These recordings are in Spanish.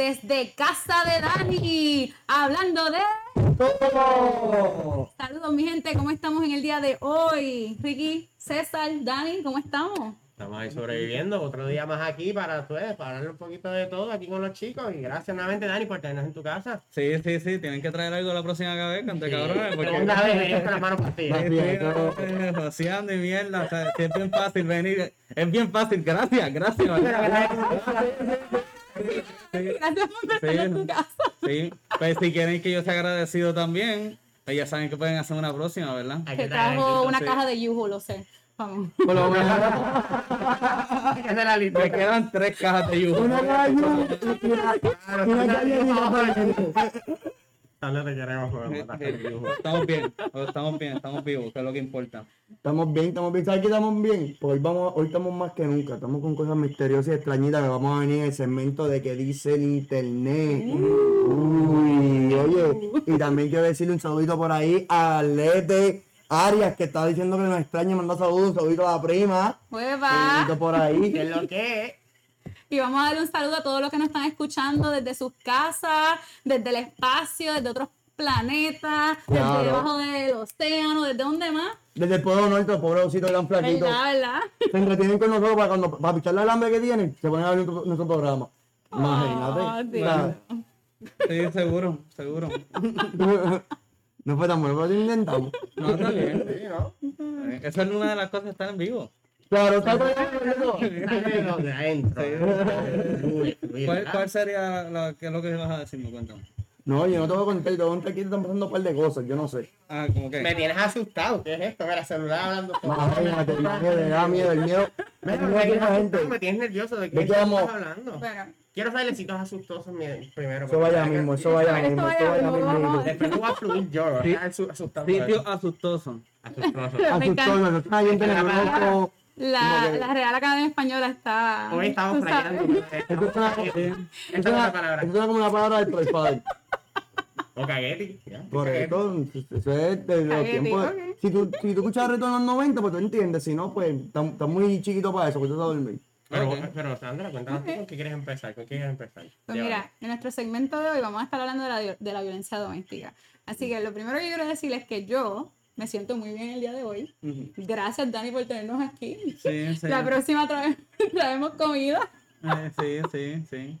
desde casa de Dani, hablando de... Saludos mi gente, ¿cómo estamos en el día de hoy? Ricky, César, Dani, ¿cómo estamos? Estamos ahí sobreviviendo, otro día más aquí para, pues, para hablar un poquito de todo aquí con los chicos. Y gracias nuevamente, Dani, por tenernos en tu casa. Sí, sí, sí, tienen que traer algo la próxima vez, cante cabrones. Porque... Segunda vez venimos con las manos partidas. Sí, sí, y mierda, o sea, es bien fácil venir. Es bien fácil, gracias, gracias. Gracias por estar en tu casa. Sí, pues si quieren que yo sea agradecido también, pues ya saben que pueden hacer una próxima, ¿verdad? Te trajo una sí. caja de yugo, lo sé. Vamos. Bueno, bueno, hay que hacer la lista. me quedan tres cajas de yugo. Te queremos, joder. Estamos bien, estamos bien, estamos vivos, que es lo que importa. Estamos bien, estamos bien. ¿Sabes qué estamos bien? Pues hoy, vamos, hoy estamos más que nunca. Estamos con cosas misteriosas y extrañitas que vamos a venir en el segmento de que dice el internet. Uy, oye. Y también quiero decirle un saludito por ahí a Lete Arias, que está diciendo que nos extraña, manda saludos, un saludito a la prima. Un Hueva. saludito por ahí. ¿Qué es lo que es? Y vamos a darle un saludo a todos los que nos están escuchando desde sus casas, desde el espacio, desde otros planetas, Claro. desde debajo del océano, desde donde más. Desde el pueblo nuestro, pobre osito gran flaquito. ¿Verdad, verdad? Se entretienen con nosotros para cuando para picharle el hambre que tienen, se ponen a ver nuestro, nuestro programa. Imagínate. Oh, Sí, seguro, seguro. no fue tan bueno, pero lo intentamos. No, está bien. Sí, ¿no? Esa es una de las cosas de estar en vivo. Claro, está bien. Sale lo de adentro. ¿Cuál, cuál sería la, qué es lo que vas a decirme? Cuéntame. No, yo no te voy a contar, te voy a contar que están pasando un par de cosas, yo no sé. Ah, como que. Me tienes asustado. ¿Qué es esto? Mira, celular hablando. Imagínate, imagínate, me da miedo, el miedo. Me aquí tienes la asustado, gente. me tienes nervioso. ¿De ¿De qué estamos hablando? Bueno, Quiero saber sitios asustosos primero. Eso vaya mismo, eso vaya mismo, eso vaya mismo. Después voy a fluir yo, Asustado. Sitio asustoso. Asustoso. Me Asustó, encanta. me la, la Real Academia Española está. Hoy estamos suena, Esa eso es la palabra. como la palabra del Proifadel. O cagueti. cagueti. eso, eso es de los Cagueti, tiempos. ok. Si tú, si tú escuchas retorno en los 90, pues tú entiendes. Si no, pues estás muy chiquito para eso, pues tú estás a dormir. Pero, Ok. pero Sandra, cuéntanos tú con qué quieres empezar. ¿Con qué quieres empezar? Pues mira, en nuestro segmento de hoy vamos a estar hablando de la, de la violencia doméstica. Así que lo primero que quiero decirles es que yo me siento muy bien el día de hoy. Gracias, Dani, por tenernos aquí. Sí, sí. La próxima trae- traemos comida. Eh, sí, sí, sí.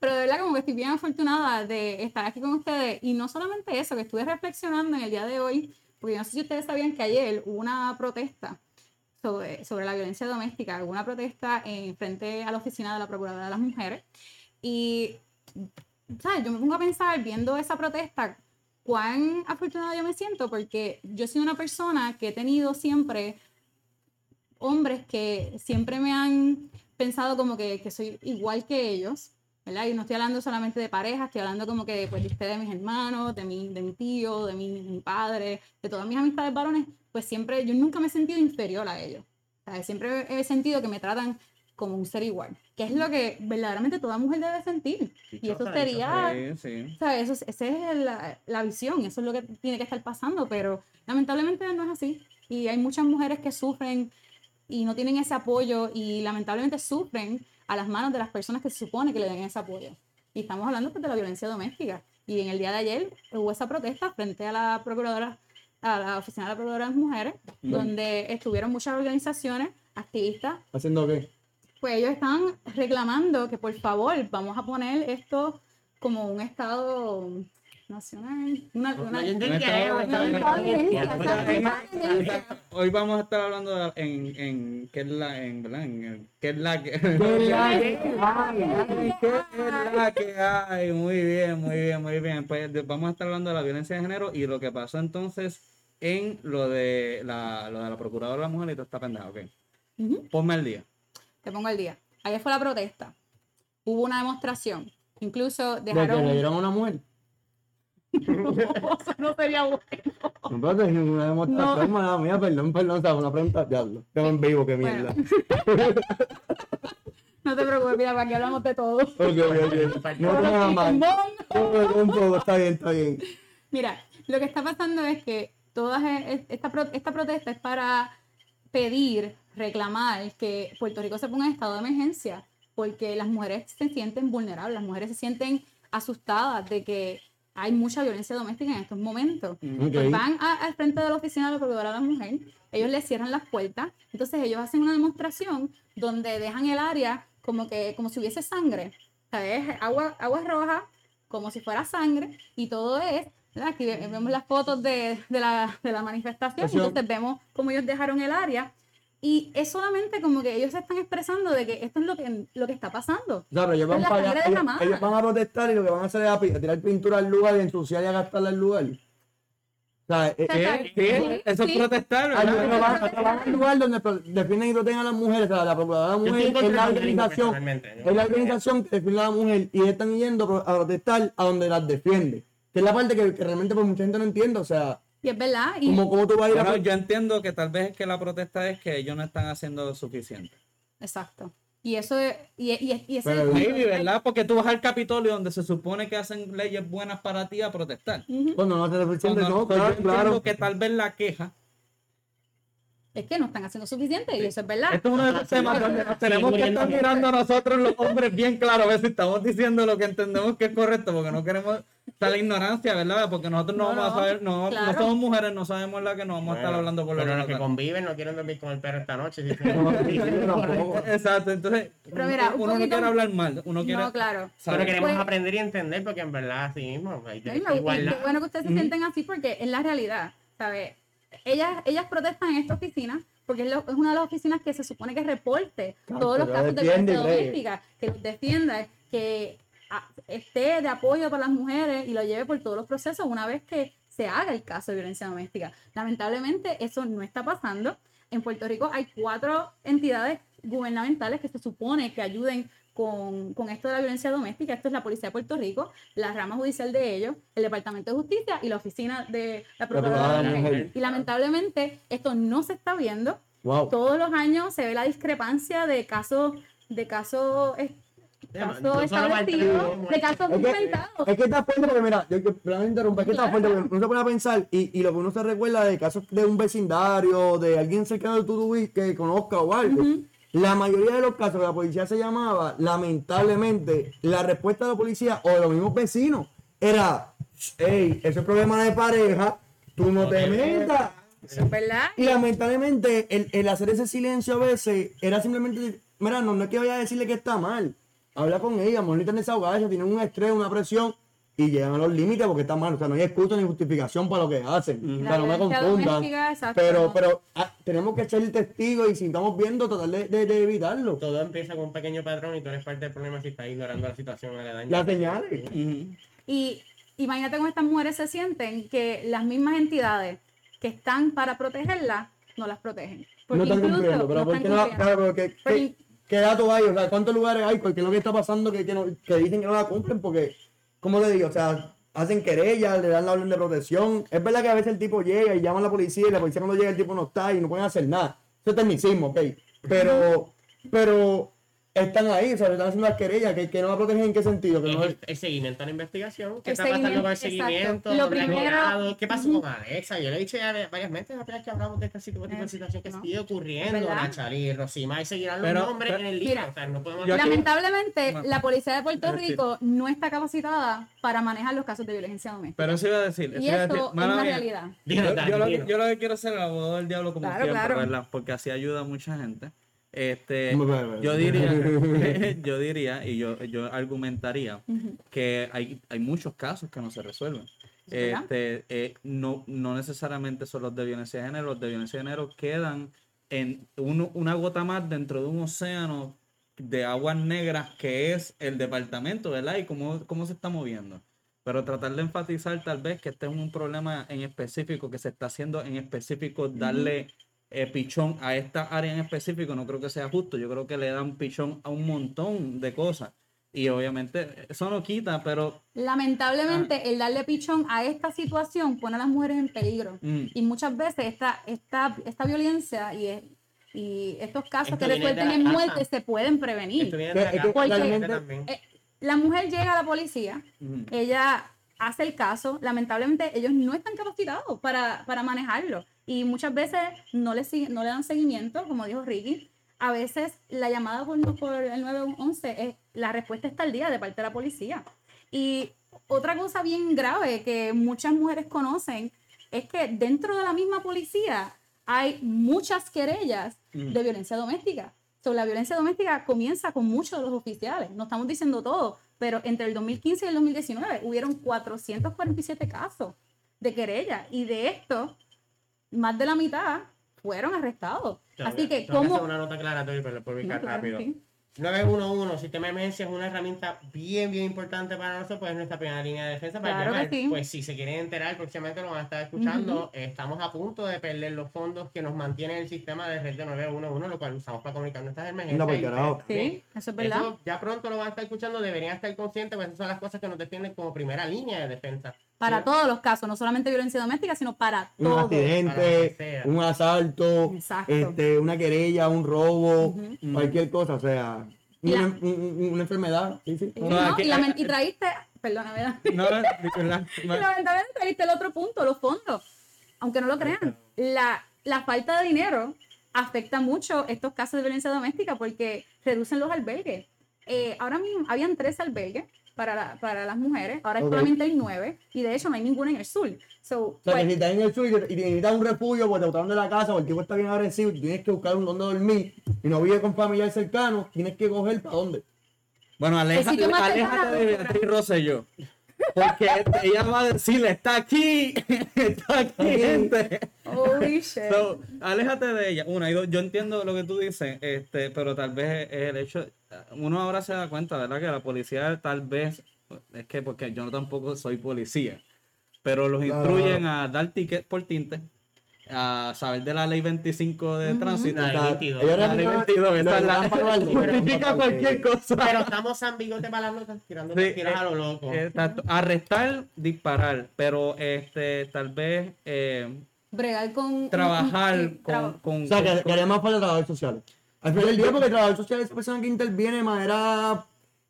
Pero de verdad como que estoy bien afortunada de estar aquí con ustedes. Y no solamente eso, que estuve reflexionando en el día de hoy, porque yo no sé si ustedes sabían que ayer hubo una protesta sobre, sobre la violencia doméstica, hubo una protesta en frente a la oficina de la Procuradora de las Mujeres. Y, ¿sabes? Yo me pongo a pensar viendo esa protesta, cuán afortunada yo me siento, porque yo soy una persona que he tenido siempre hombres que siempre me han pensado como que, soy igual que ellos, ¿verdad? Y no estoy hablando solamente de pareja, estoy hablando como que pues, de ustedes, de mis hermanos, de mi, de mi tío, de mi, mi padre, de todas mis amistades varones, pues siempre, yo nunca me he sentido inferior a ellos. Siempre he sentido que me tratan como un ser igual, que es lo que verdaderamente toda mujer debe sentir. Y eso Dichosa, sería, Sí, sí. ¿sabes? Eso, es- esa es la, la visión, eso es lo que tiene que estar pasando, pero lamentablemente no es así. Y hay muchas mujeres que sufren y no tienen ese apoyo y lamentablemente sufren a las manos de las personas que se supone que le den ese apoyo. Y estamos hablando pues, de la violencia doméstica. Y en el día de ayer hubo esa protesta frente a la procuradora, a la oficina de la procuradora de las mujeres, donde estuvieron muchas organizaciones, activistas, ¿Haciendo qué? Pues ellos están reclamando que por favor vamos a poner esto como un estado nacional. Una, una- Hoy vamos a estar hablando de- en, en qué es la, en, ¿verdad? En, el- qué es la que, ¿Qué es la que Ay, ¿Qué es la que hay? Muy bien, muy bien, muy bien. Pues de- vamos a estar hablando de la violencia de género y lo que pasó entonces en lo de la, lo de la procuradora de la mujer y toda esta pendeja, ok. Ujú. Ponme al día. Te pongo el día. Ayer fue la protesta. Hubo una demostración. Incluso ¿De que dejaron. le dieron una mujer? Eso no sería bueno. No, pero es una demostración, mala mía, perdón, perdón, ¿sabes? Una pregunta, diablo. Tengo en vivo, qué mierda. No te preocupes, mira, para que hablamos de todo. Ok, ok, ok. No tengo nada más. No, está bien, está bien. Mira, lo que está pasando es que todas e- esta, pro- esta protesta es para pedir, reclamar que Puerto Rico se ponga en estado de emergencia porque las mujeres se sienten vulnerables, las mujeres se sienten asustadas de que hay mucha violencia doméstica en estos momentos. Ok. Pues van al frente de la oficina de la Procuradora de la Mujer, ellos les cierran las puertas, entonces ellos hacen una demostración donde dejan el área como que como si hubiese sangre, ¿sabes? Agua, agua roja, como si fuera sangre, y todo es, aquí ve- vemos las fotos de, de la, de la manifestación, entonces vemos cómo ellos dejaron el área, y es solamente como que ellos se están expresando de que esto es lo que, lo que está pasando. O sea, pero ellos van, la para allá, ellos, van a protestar y lo que van a hacer es a tirar pintura al lugar y ensuciar y a gastarla al lugar. O sea, eh, ¿Qué? ¿Qué? Eso es Sí. protestar, ¿verdad? no, al lugar donde defienden y protegen a las mujeres, o sea, la procuradora de la mujer es la organización, es la organización que defiende a la mujer y están yendo a pro- a protestar a donde las defiende. Que es la parte que, que realmente pues, mucha gente no entiende, o sea, Y es verdad, y como cómo tú vas a ir a Bueno, yo entiendo que tal vez es que la protesta es que ellos no están haciendo lo suficiente. exacto. Y eso es, y, y, y ese Pero- Maybe, ¿verdad? Porque tú vas al Capitolio donde se supone que hacen leyes buenas para ti a protestar. cuando no hace suficiente, Cuando- no, pues yo claro, entiendo claro. que tal vez la queja. Es que no están haciendo suficiente, y eso es verdad. Esto es uno de los temas donde nos tenemos que muriendo estar mirando nosotros los hombres bien claro a ver si estamos diciendo lo que entendemos que es correcto, porque no queremos estar la ignorancia, ¿verdad? Porque nosotros no, No, vamos a no, saber, no, no claro. somos mujeres, no sabemos la que no vamos a estar Bueno, hablando por lo Pero que los que nos- conviven no quieren dormir con el perro esta noche. si. Exacto, entonces Pero mira, un uno no poquito- quiere hablar mal, uno quiere No, claro. saber. Pero queremos Pues- aprender y entender porque en verdad así mismo hay No, igualdad. bueno que ustedes se sienten así porque es la realidad, ¿sabes? Ellas, ellas protestan en esta oficina porque es, lo- es una de las oficinas que se supone que reporte Claro, todos los casos de violencia doméstica, que los defienda, que ah, esté de apoyo para las mujeres y lo lleve por todos los procesos una vez que se haga el caso de violencia doméstica. Lamentablemente eso no está pasando. En Puerto Rico hay cuatro entidades gubernamentales que se supone que ayuden con, con esto de la violencia doméstica. Esto es la Policía de Puerto Rico, la rama judicial de ellos, el Departamento de Justicia y la Oficina de la Procuradora de la Mujer. Y lamentablemente esto no se está viendo. Wow. Todos los años se ve la discrepancia de casos de casos casos no establecidos, de casos Es que, es que está fuerte porque, mira, yo, yo perdón que interrumpa, es que está Claro. fuerte porque uno se pone a pensar y, y lo que uno se recuerda de casos de un vecindario, de alguien cercano de tu que conozca o algo. La mayoría de los casos que la policía se llamaba, lamentablemente, la respuesta de la policía o de los mismos vecinos era, hey, ese es problema de pareja, tú no te metas. Eso es verdad. Y lamentablemente, el, el hacer ese silencio a veces era simplemente, mira, no, no es que vaya a decirle que está mal. Habla con ella, mejor necesitan desahogarse, tienen un estrés, una presión y llegan a los límites porque está mal. O sea, no hay excusa ni justificación para lo que hacen. O sea, La no me confundan. Pero, pero ah, tenemos que ser testigos y si estamos viendo, tratar de, de- de evitarlo. Todo empieza con un pequeño patrón y tú eres parte del problema si estás ignorando la situación aledaña. Las señales. Ujú. Y imagínate cómo estas mujeres se sienten que las mismas entidades que están para protegerlas no las protegen. No Porque están cumpliendo. Pero no ¿por están qué no? Claro, pero ¿qué, qué, qué datos hay? O sea, ¿cuántos lugares hay? ¿Qué es lo que está pasando que, que, no- que dicen que no la cumplen? Porque, ¿cómo le digo? O sea, hacen querellas, le dan la orden de protección. Es verdad que a veces el tipo llega y llama a la policía y la policía cuando llega el tipo no está y no pueden hacer nada. Eso es tecnicismo, ok. Pero, pero están ahí, o sea, le están haciendo las querellas. ¿Que, que no la protegen en qué sentido? Que no el, el seguimiento a la investigación. ¿Qué El está pasando con el seguimiento? Lo ¿Dónde ha primero-? ¿Qué pasó con Alexa? Yo le he dicho ya varias veces apenas que hablamos de este tipo de Eh, situación que no. sigue ocurriendo. ¿Verdad? Nachali, Rosima, y seguirán los Pero- nombres pero- en el libro. Mira, o sea, no podemos Lamentablemente, la policía de Puerto Es Rico no está capacitada para manejar los casos de violencia doméstica. Pero eso iba a decir, eso y a esto decir, es una realidad. Yo, lo que, dilo. yo lo que quiero ser el abogado del diablo como Claro, siempre, claro. ¿verdad? Porque así ayuda a mucha gente. Este, yo diría, yo diría y yo, yo argumentaría que hay, hay muchos casos que no se resuelven. Este, eh, no, no necesariamente son los de violencia de género, los de violencia de género quedan en uno- una gota más dentro de un océano de aguas negras que es el departamento, ¿verdad? Y cómo, cómo se está moviendo. Pero tratar de enfatizar tal vez que este es un problema en específico, que se está haciendo en específico, darle eh, pichón a esta área en específico, no creo que sea justo. Yo creo que le dan pichón a un montón de cosas. Y obviamente eso no quita, pero Lamentablemente, el darle pichón a esta situación pone a las mujeres en peligro. Mm. Y muchas veces esta, esta, esta violencia y, es- y estos casos Esto que resulten en muerte se pueden prevenir. Esto viene de porque. Eh, la mujer llega a la policía, Ujú. ella hace el caso, lamentablemente ellos no están capacitados para, para manejarlo y muchas veces no le, no le dan seguimiento, como dijo Ricky, a veces la llamada por, por el 911 es la respuesta está al día de parte de la policía. Y otra cosa bien grave que muchas mujeres conocen es que dentro de la misma policía hay muchas querellas de violencia doméstica. So, la violencia doméstica comienza con muchos de los oficiales, no estamos diciendo todo, pero entre el 2015 y el 2019 hubieron 447 casos de querella y de estos, más de la mitad fueron arrestados. Así que, hacer ¿cómo? una nota aclaratoria, pero por ubicar No, claro, rápido. sí. 911, sistema de emergencia, es una herramienta bien, bien importante para nosotros, pues es nuestra primera línea de defensa para Claro que llamar. sí. Pues si se quieren enterar, próximamente lo van a estar escuchando. Estamos a punto de perder los fondos que nos mantiene el sistema de red de 911, lo cual usamos para comunicar nuestras emergencias. Anda pa'l y- carajo. Sí, eso es verdad. Eso ya pronto lo van a estar escuchando, deberían estar conscientes, pues esas son las cosas que nos defienden como primera línea de defensa. Para Sí. todos los casos, no solamente violencia doméstica, sino para Un accidente, un asalto, este, una querella, un robo, cualquier cosa, o sea, Y una, la- un- un- una enfermedad. Sí, sí. No, ¿no? aquí- y, lament- y traíste, perdona, ¿verdad? No, disculpa. Y lamentablemente traíste el otro punto, los fondos. Aunque no lo crean, la, la falta de dinero afecta mucho estos casos de violencia doméstica porque reducen los albergues. Eh, ahora mismo habían tres albergues para, la- para las mujeres, ahora solamente hay nueve y de hecho no hay ninguno en el sur. So, O sea, pues, si estás en el sur y necesitas un refugio porque te botaron de la casa o el tipo está bien agresivo y tienes que buscar un donde dormir y no vive con familiares cercanos, tienes que coger para dónde. Bueno, aléjate cercano, de Beatriz Rosselló. Porque ella va a decirle, está aquí, está aquí, gente. holy shit. So, aléjate de ella. Una y dos, yo entiendo lo que tú dices, este, pero tal vez es el hecho, uno ahora se da cuenta, ¿verdad? Que la policía tal vez, es que porque yo tampoco soy policía, pero los instruyen a dar ticket por tinte, a saber de la ley 25 de tránsito. La O sea, ley 22. ellos La ley refieren- 22, esa es lo la para justifica cualquier cosa. Pero estamos San Bigote para las notas, tirando Sí, tiras eh, a lo loco. Exacto. Arrestar, disparar, pero este tal vez eh, Bregar con... trabajar con, con, O sea, que, con- que haría más falta trabajadores sociales. Al final del día, porque el trabajador social es persona que interviene de manera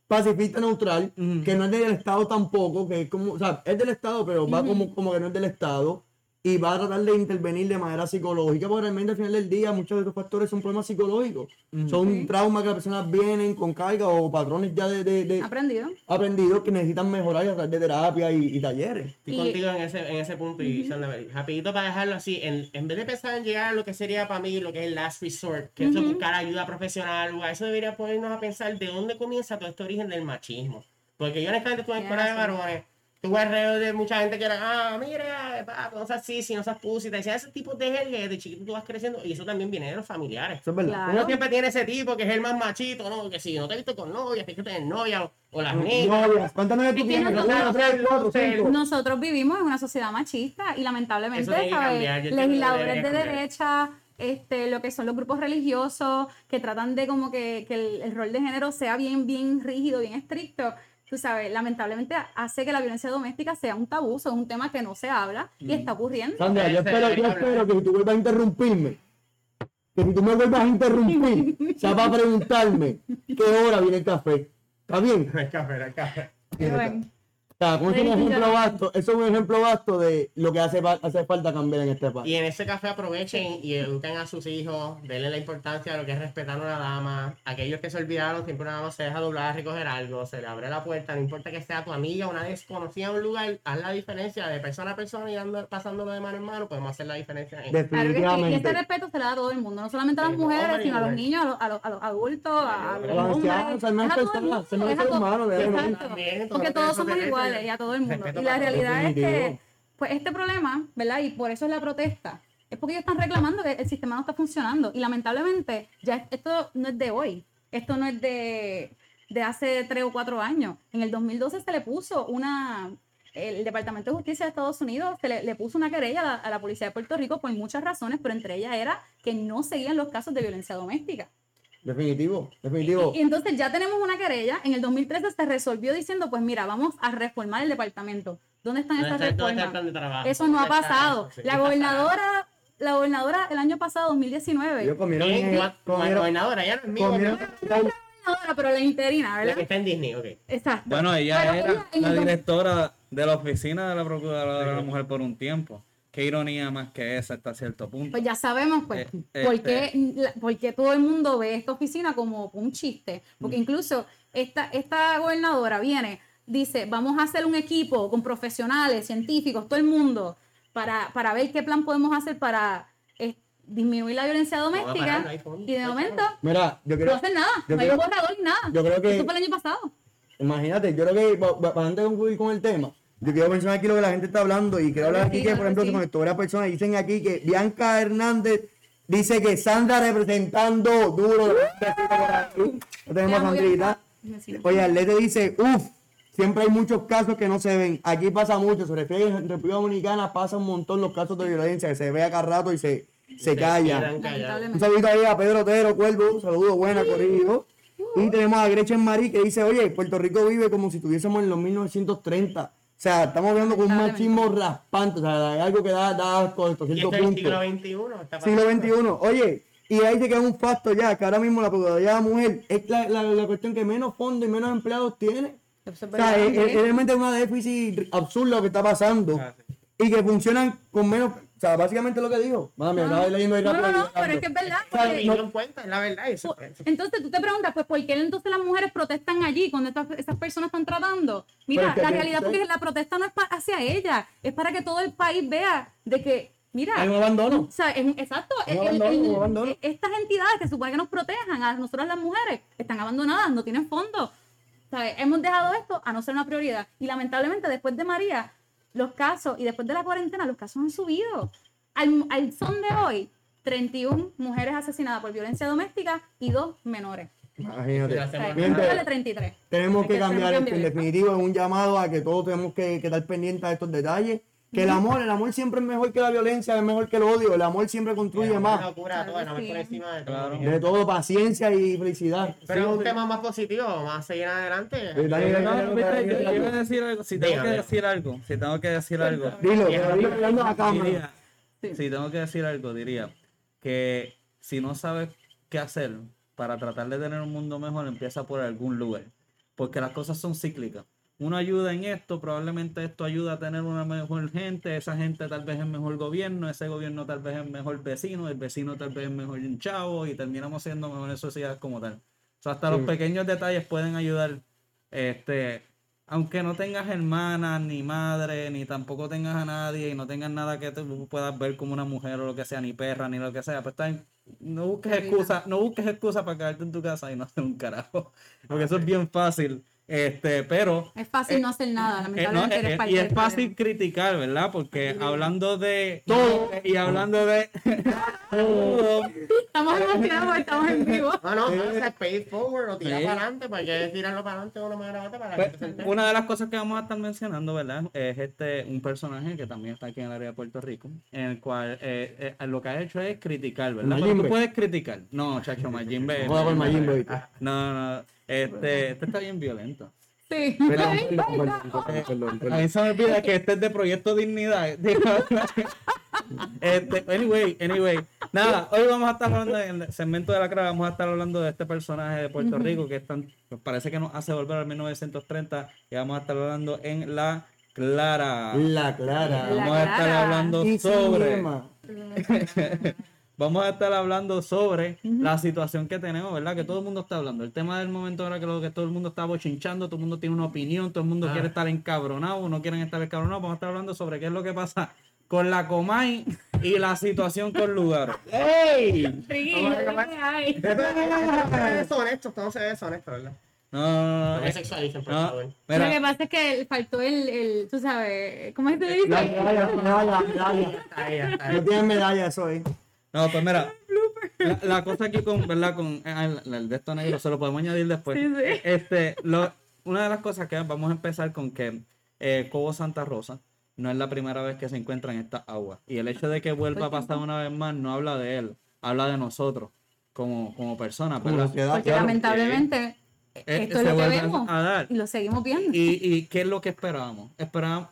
pacifista, neutral, que no es del Estado tampoco, que es como, o sea, es del Estado, pero va como, como que no es del Estado, y va a tratar de intervenir de manera psicológica, porque realmente al final del día muchos de estos factores son problemas psicológicos. Son Sí. traumas que las personas vienen con carga o patrones ya de, de, de Aprendido. aprendidos que necesitan mejorar y a través de terapia y, y talleres. Estoy Y- contigo en ese, en ese punto y Sandra, rapidito para dejarlo así, en, en vez de pensar en llegar a lo que sería para mí lo que es el last resort, que es buscar ayuda profesional, o a eso debería ponernos a pensar de dónde comienza todo este origen del machismo. Porque yo honestamente estuve en escuela de varones, tuve alrededor de mucha gente que era, ah, mira, pa, no seas así, si no seas pussy, te decían ese tipo de jerga de chiquito tú vas creciendo y eso también viene de los familiares. Eso es verdad. Claro. Uno siempre tiene ese tipo que es el más machito, ¿no? Que si no te he visto con novia, tienes que tener novia o, o las niñas. Novias, ¿Cuántas novias tú tienes? nosotros- Una, tres, cuatro, cinco. Nosotros vivimos en una sociedad machista y lamentablemente, ¿sabes? legisladores de derecha, este, lo que son los grupos religiosos, que tratan de como que, que el, el rol de género sea bien, bien rígido, bien estricto, tú sabes, lamentablemente hace que la violencia doméstica sea un tabú, es un tema que no se habla y está ocurriendo. Sandra, yo espero, yo espero que si tú vuelvas a interrumpirme, que si tú me vuelvas a interrumpir, sea para preguntarme qué hora viene el café. ¿Está bien? No hay café, no hay café. Pero bueno, O sea, como es un ejemplo vasto, eso es un ejemplo vasto de lo que hace, hace falta cambiar en este país. Y en ese café aprovechen y eduquen a sus hijos, denle la importancia de lo que es respetar a una dama. Aquellos que se olvidaron, siempre una dama se deja doblar a recoger algo, se le abre la puerta, no importa que sea tu amiga, una desconocida en un lugar, haz la diferencia de persona a persona y ando pasándolo de mano en mano, podemos hacer la diferencia. En... claro que sí, y este respeto se le da a todo el mundo, no solamente a las mujeres, sino a los mujer. niños, a los, a los, a los adultos, a, a A los hombres, a a Porque todo todos somos merece iguales y a todo el mundo. respeto Y la realidad es que, pues este problema, ¿verdad? Y por eso es la protesta. Es porque ellos están reclamando que el sistema no está funcionando. Y lamentablemente, ya esto no es de hoy. Esto no es de, de hace tres o cuatro años. En el 2012 se le puso una... El Departamento de Justicia de Estados Unidos se le, le puso una querella a la, a la Policía de Puerto Rico por muchas razones, pero entre ellas era que no seguían los casos de violencia doméstica. Definitivo, definitivo. Y entonces ya tenemos una querella. En el 2013 se resolvió diciendo, pues mira, vamos a reformar el departamento. ¿Dónde están ¿Dónde esas está- dónde está el reformas? plan de trabajo? Eso no ha ¿Dónde está pasado. Sí, La gobernadora, la gobernadora el año pasado, 2019, Ellos comieron, eh, gua- comieron, gobernadora, ya no es mi comieron, pero la interina, la ¿verdad? que está en Disney, ok. Exacto. Bueno, ella Pero era ella la directora de la oficina de la Procuradora de la Mujer por un tiempo. Qué ironía más que esa hasta cierto punto. Pues ya sabemos, pues, Eh, por, este- qué, la- por qué todo el mundo ve esta oficina como un chiste. Mm. Porque incluso esta, esta gobernadora viene, dice, vamos a hacer un equipo con profesionales, científicos, todo el mundo, para, para ver qué plan podemos hacer para eh, disminuir la violencia doméstica. no y de no momento, Mira, yo no creo, hacen nada, yo no hay un borrador ni nada. yo creo que, Eso fue el año pasado. imagínate, yo creo que pa- pa- para antes de concluir con el tema, yo quiero mencionar aquí lo que la gente está hablando y quiero hablar aquí Sí, que, por ejemplo, se conectó varias personas y dicen aquí que Bianca Hernández dice que Sandra representando duro. No tenemos a Sandrita. Oye, Arlete dice, uff, siempre hay muchos casos que no se ven. Aquí pasa mucho, se refiere en República Dominicana, pasa un montón los casos de violencia, que se ve acá rato y se, se calla. Un saludito ahí a Pedro Otero, Cuervo, saludos, buena, corrido. Y tenemos a Gretchen Marí que dice, oye, Puerto Rico vive como si estuviésemos en los 1930. O sea, estamos viendo con un machismo raspante, o sea, algo que da, da asco hasta cierto punto. siglo XXI. está Siglo. XXI. Oye, y ahí te queda un facto ya, que ahora mismo la Procuraduría de la Mujer es la, la, la cuestión que menos fondos y menos empleados tiene. O sea, es, es- ¿eh? es realmente una déficit absurdo lo que está pasando. Ah, sí. Y que funcionan con menos, o sea, básicamente lo que dijo. Mami, No, estaba leyendo ahí no, no, no, pero es que es verdad. O sea, no en cuenta, es la verdad. Eso, Pues, eso- Entonces tú te preguntas, pues, ¿por qué entonces las mujeres protestan allí cuando estas, estas personas están tratando? Mira, Pero es que la realidad porque la protesta no es hacia ella, es para que todo el país vea de que, mira, Hay un abandono. o sea, es un- exacto, Un el- el- abandono, el- un abandono. estas entidades que supone que nos protejan a nosotras las mujeres están abandonadas, no tienen fondos. O sea, hemos dejado esto a no ser una prioridad. Y lamentablemente después de María, los casos, y después de la cuarentena, los casos han subido. Al, al son de hoy, 31 mujeres asesinadas por violencia doméstica y dos menores. Imagínate. La O sea, semana- Bien, un total te- de 33. Tenemos que que cambiar En definitivo, es un llamado a que todos tenemos que, que estar pendientes de estos detalles. Que el amor, el amor siempre es mejor que la violencia, es mejor que el odio. El amor siempre construye más. por encima de todo. Claro. De todo, paciencia y felicidad. Pero es Sí, un tema más positivo, a seguir adelante. Sí, dale, dale, dale, viste, yo- decir algo, si tengo que decir algo, si tengo que decir algo, Dilo, pero dilo hablando a la cámara. diría, Sí. si tengo que decir algo, diría que si no sabes qué hacer para tratar de tener un mundo mejor, empieza por algún lugar, porque las cosas son cíclicas. Uno ayuda en esto, probablemente esto ayuda a tener una mejor gente, esa gente tal vez es mejor gobierno, ese gobierno tal vez es mejor vecino, el vecino tal vez es mejor un chavo y terminamos siendo mejores sociedades como tal. O sea, hasta los pequeños detalles pueden ayudar, este, aunque no tengas hermanas, ni madre, ni tampoco tengas a nadie y no tengas nada que tú puedas ver como una mujer o lo que sea, ni perra, ni lo que sea, pues está bien. no busques excusa, no busques excusa para quedarte en tu casa y no hacer un carajo, porque eso es bien fácil, este, pero Es fácil Eh, no hacer nada, eh, no, lamentablemente eh, eres eh, parte y es fácil criticar, ¿verdad? Porque hablando de Todo. y hablando de todo, Estamos emocionados estamos en vivo. No, no, no, se pay forward o tirar Sí. para adelante, porque hay que tirarlo para adelante de una manera u otra para que Pues, se entere. una de las cosas que vamos a estar mencionando, ¿verdad? Es este un personaje que también está aquí en el área de Puerto Rico, en el cual eh, eh, lo que ha hecho es criticar, ¿verdad? Pero tú puedes criticar. No, chacho, Mayimbe, ¿viste? No, no, este, este está bien violento. Sí. A mí se me olvida que este es de Proyecto Dignidad. este, anyway, anyway. Nada, hoy vamos a estar hablando en el segmento de la cara, vamos a estar hablando de este personaje de Puerto Rico que es tan- pues parece que nos hace volver al 1930 y vamos a estar hablando en La Clara. La clara. La Vamos a estar Clara. hablando Y sobre. Vamos a estar hablando sobre la situación que tenemos, ¿verdad? Que todo el mundo está hablando. El tema del momento ahora que, lo, que todo el mundo está bochinchando, todo el mundo tiene una opinión, todo el mundo Ah. quiere estar encabronado, no quieren estar encabronados. Vamos a estar hablando sobre qué es lo que pasa con la Comay y la situación con lugar. ¡Ey! Sí, Vamos a ay. Esto es honesto, estamos deshonestos, ¿verdad? No, no, no, No no, me eh, sexualicen, por no, favor. Lo que pasa es que faltó el, el tú sabes, ¿cómo es que se dice? La medalla, medalla, medalla. No tienen medalla eso ahí. No, pues mira, la, la cosa aquí con, ¿verdad? Con eh, el, el de esto negro se lo podemos añadir después. Sí, sí. Este, lo, una de las cosas que vamos a empezar con que eh, Cobo Santa Rosa no es la primera vez que se encuentra en esta agua. Y el hecho de que vuelva a pasar una vez más no habla de él, habla de nosotros como, como personas. Como ¿verdad? sociedad, Porque claro. lamentablemente Eh, esto se es lo que vemos a dar. y lo seguimos viendo. ¿Y, ¿Y qué es lo que esperábamos? Esperábamos,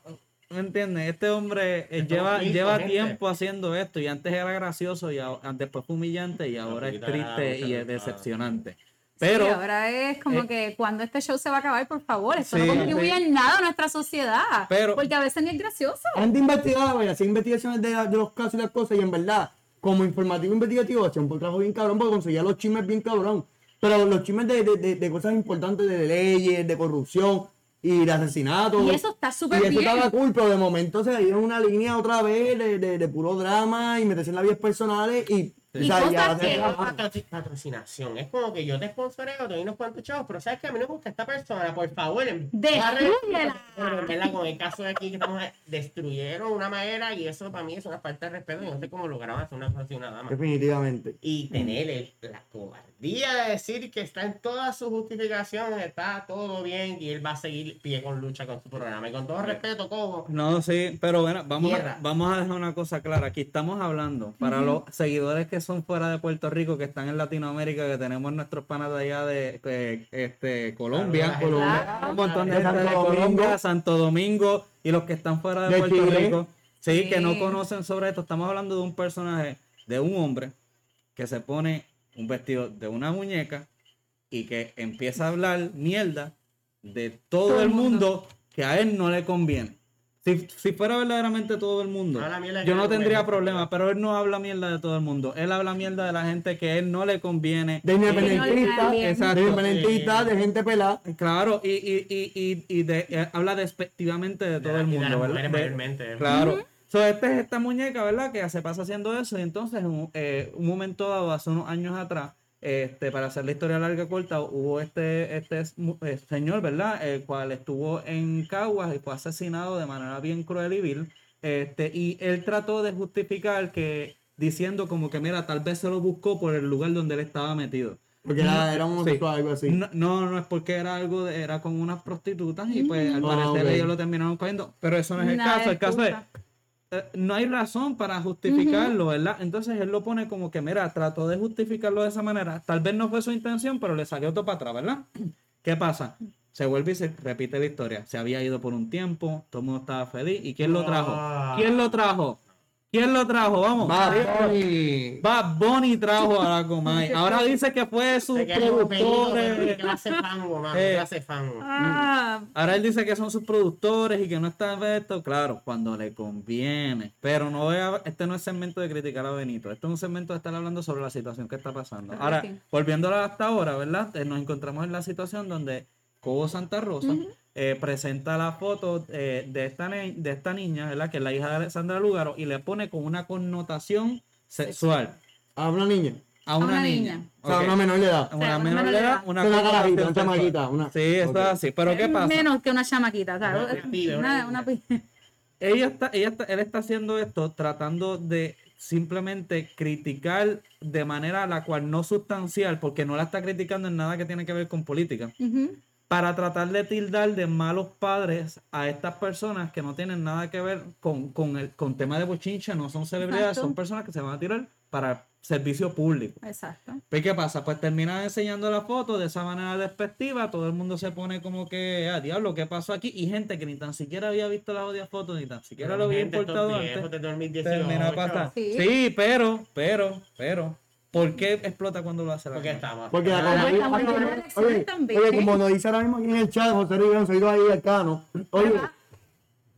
¿me entiendes? Este hombre eh, lleva, lleva gente. tiempo haciendo esto y antes era gracioso y ahora- después fue humillante y ahora es triste y es decepcionante. Pero Sí, ahora es como eh, que cuando este show se va a acabar, por favor, esto Sí, no contribuye sí. en nada a nuestra sociedad. Pero- porque a veces ni es gracioso. Antes investigaba, y hacía investigaciones de, de los casos y las cosas, y en verdad, como informativo investigativo, hacía un trabajo bien cabrón porque conseguía los chismes bien cabrón. Pero los chismes de, de, de, de cosas importantes, de leyes, de corrupción y de asesinatos. Y eso está súper Y eso bien. estaba cool, pero de momento se dieron una línea otra vez de, de, de puro drama y meterse en las vidas personales y. Y o sea, que- patrocinación. Es como que yo te sponsoreo, te doy unos cuantos chavos, pero sabes que a mí no me gusta esta persona, por favor. verdad, con el caso de aquí que estamos destruyeron una manera y eso para mí es una falta de respeto. Yo no sé cómo lograron hacer una cosa así una dama. Definitivamente. Y tener el- la cobardía de decir que está en toda su justificación, está todo bien y él va a seguir pie con lucha con su programa. Y con todo respeto, Cobo, No, sí, pero bueno, vamos a, vamos a dejar una cosa clara. Aquí estamos hablando para los seguidores que son fuera de Puerto Rico, que están en Latinoamérica, que tenemos nuestros panas de allá de, de, este, Colombia, Colombia, un montón de De gente de Santo Colombia, Domingo. Santo Domingo y los que están fuera de, De Puerto Chile. Rico, sí, que no conocen sobre esto. Estamos hablando de un personaje, de un hombre que se pone un vestido de una muñeca y que empieza a hablar mierda de todo, el mundo que a él no le conviene. Si, si fuera verdaderamente todo el mundo, yo no tendría problema, pero él no habla mierda de todo el mundo. Él habla mierda de la gente que a él no le conviene. De independentistas, de independentistas, de gente pelada. Claro, y, y, y, y, y de- eh, habla despectivamente de todo de el mundo. Claro. So, esta es esta muñeca, ¿verdad? Que se pasa haciendo eso. Y entonces, un, eh, un momento dado, hace unos años atrás, este, para hacer la historia larga corta, hubo este, este eh, señor, ¿verdad? El cual estuvo en Caguas y fue asesinado de manera bien cruel y vil. Este, y él trató de justificar que, diciendo como que, mira, tal vez se lo buscó por el lugar donde él estaba metido. Porque era, era un Sí. homosexual, algo así. No, no, no es porque era algo de, era con unas prostitutas y pues al Ah, parecer ok. ellos lo terminaron cogiendo. Pero eso no es el caso. El caso es, no hay razón para justificarlo, ¿verdad? Entonces él lo pone como que, mira, trató de justificarlo de esa manera. Tal vez no fue su intención, pero le salió todo para atrás, ¿verdad? ¿Qué pasa? Se vuelve y se repite la historia. Se había ido por un tiempo, todo el mundo estaba feliz. ¿Y quién lo trajo? ¿Quién lo trajo? ¿Quién lo trajo? Vamos. Bad Bunny. Bad Bunny trajo a la Comay. Ahora dice que fue pelito, productores. que clase fango, mano, Eh. clase fango. Ah, Ahora él dice que son sus productores y que no está esto, claro, cuando le conviene. Pero no voy a, este no es segmento de criticar a Benito, este es un segmento de estar hablando sobre la situación que está pasando. Ahora, volviéndola hasta ahora, ¿verdad? Eh, Nos encontramos en la situación donde Cobo Santa Rosa eh, presenta la foto eh, de, esta de esta niña, ¿verdad? Que es la hija de Alexandra Lugaro y le pone con una connotación sexual A una niña. a una, una niña. niña. O sea, una menor de edad. Una sea, menor menor de edad, una Una carajita, una chamaquita, una- Sí, eso Ok. es así. Pero ¿qué pasa? Menos que una chamaquita, Una- ¿sabes? una pibe, una Una, una ella está, ella está, él está haciendo esto tratando de simplemente criticar de manera la cual no sustancial, porque no la está criticando en nada que tiene que ver con política, Ujú. Para tratar de tildar de malos padres a estas personas que no tienen nada que ver con, con el con tema de bochincha, no son celebridades, Exacto. son personas que se van a tirar para servicio público. Exacto. Pues, ¿qué pasa? Pues terminan enseñando la foto de esa manera despectiva, todo el mundo se pone como que, ah, diablo, ¿qué pasó aquí? Y gente que ni tan siquiera había visto la odia foto, ni tan siquiera lo había importado antes. de 2018, Termina pasar. Sí. Sí. pero, pero, pero, ¿por qué explota cuando lo hace la Porque cámara? estamos. Porque la Ah, oye, oye, como nos dice ahora mismo aquí en el chat, José Rivera, soy ahí al cano. Oye,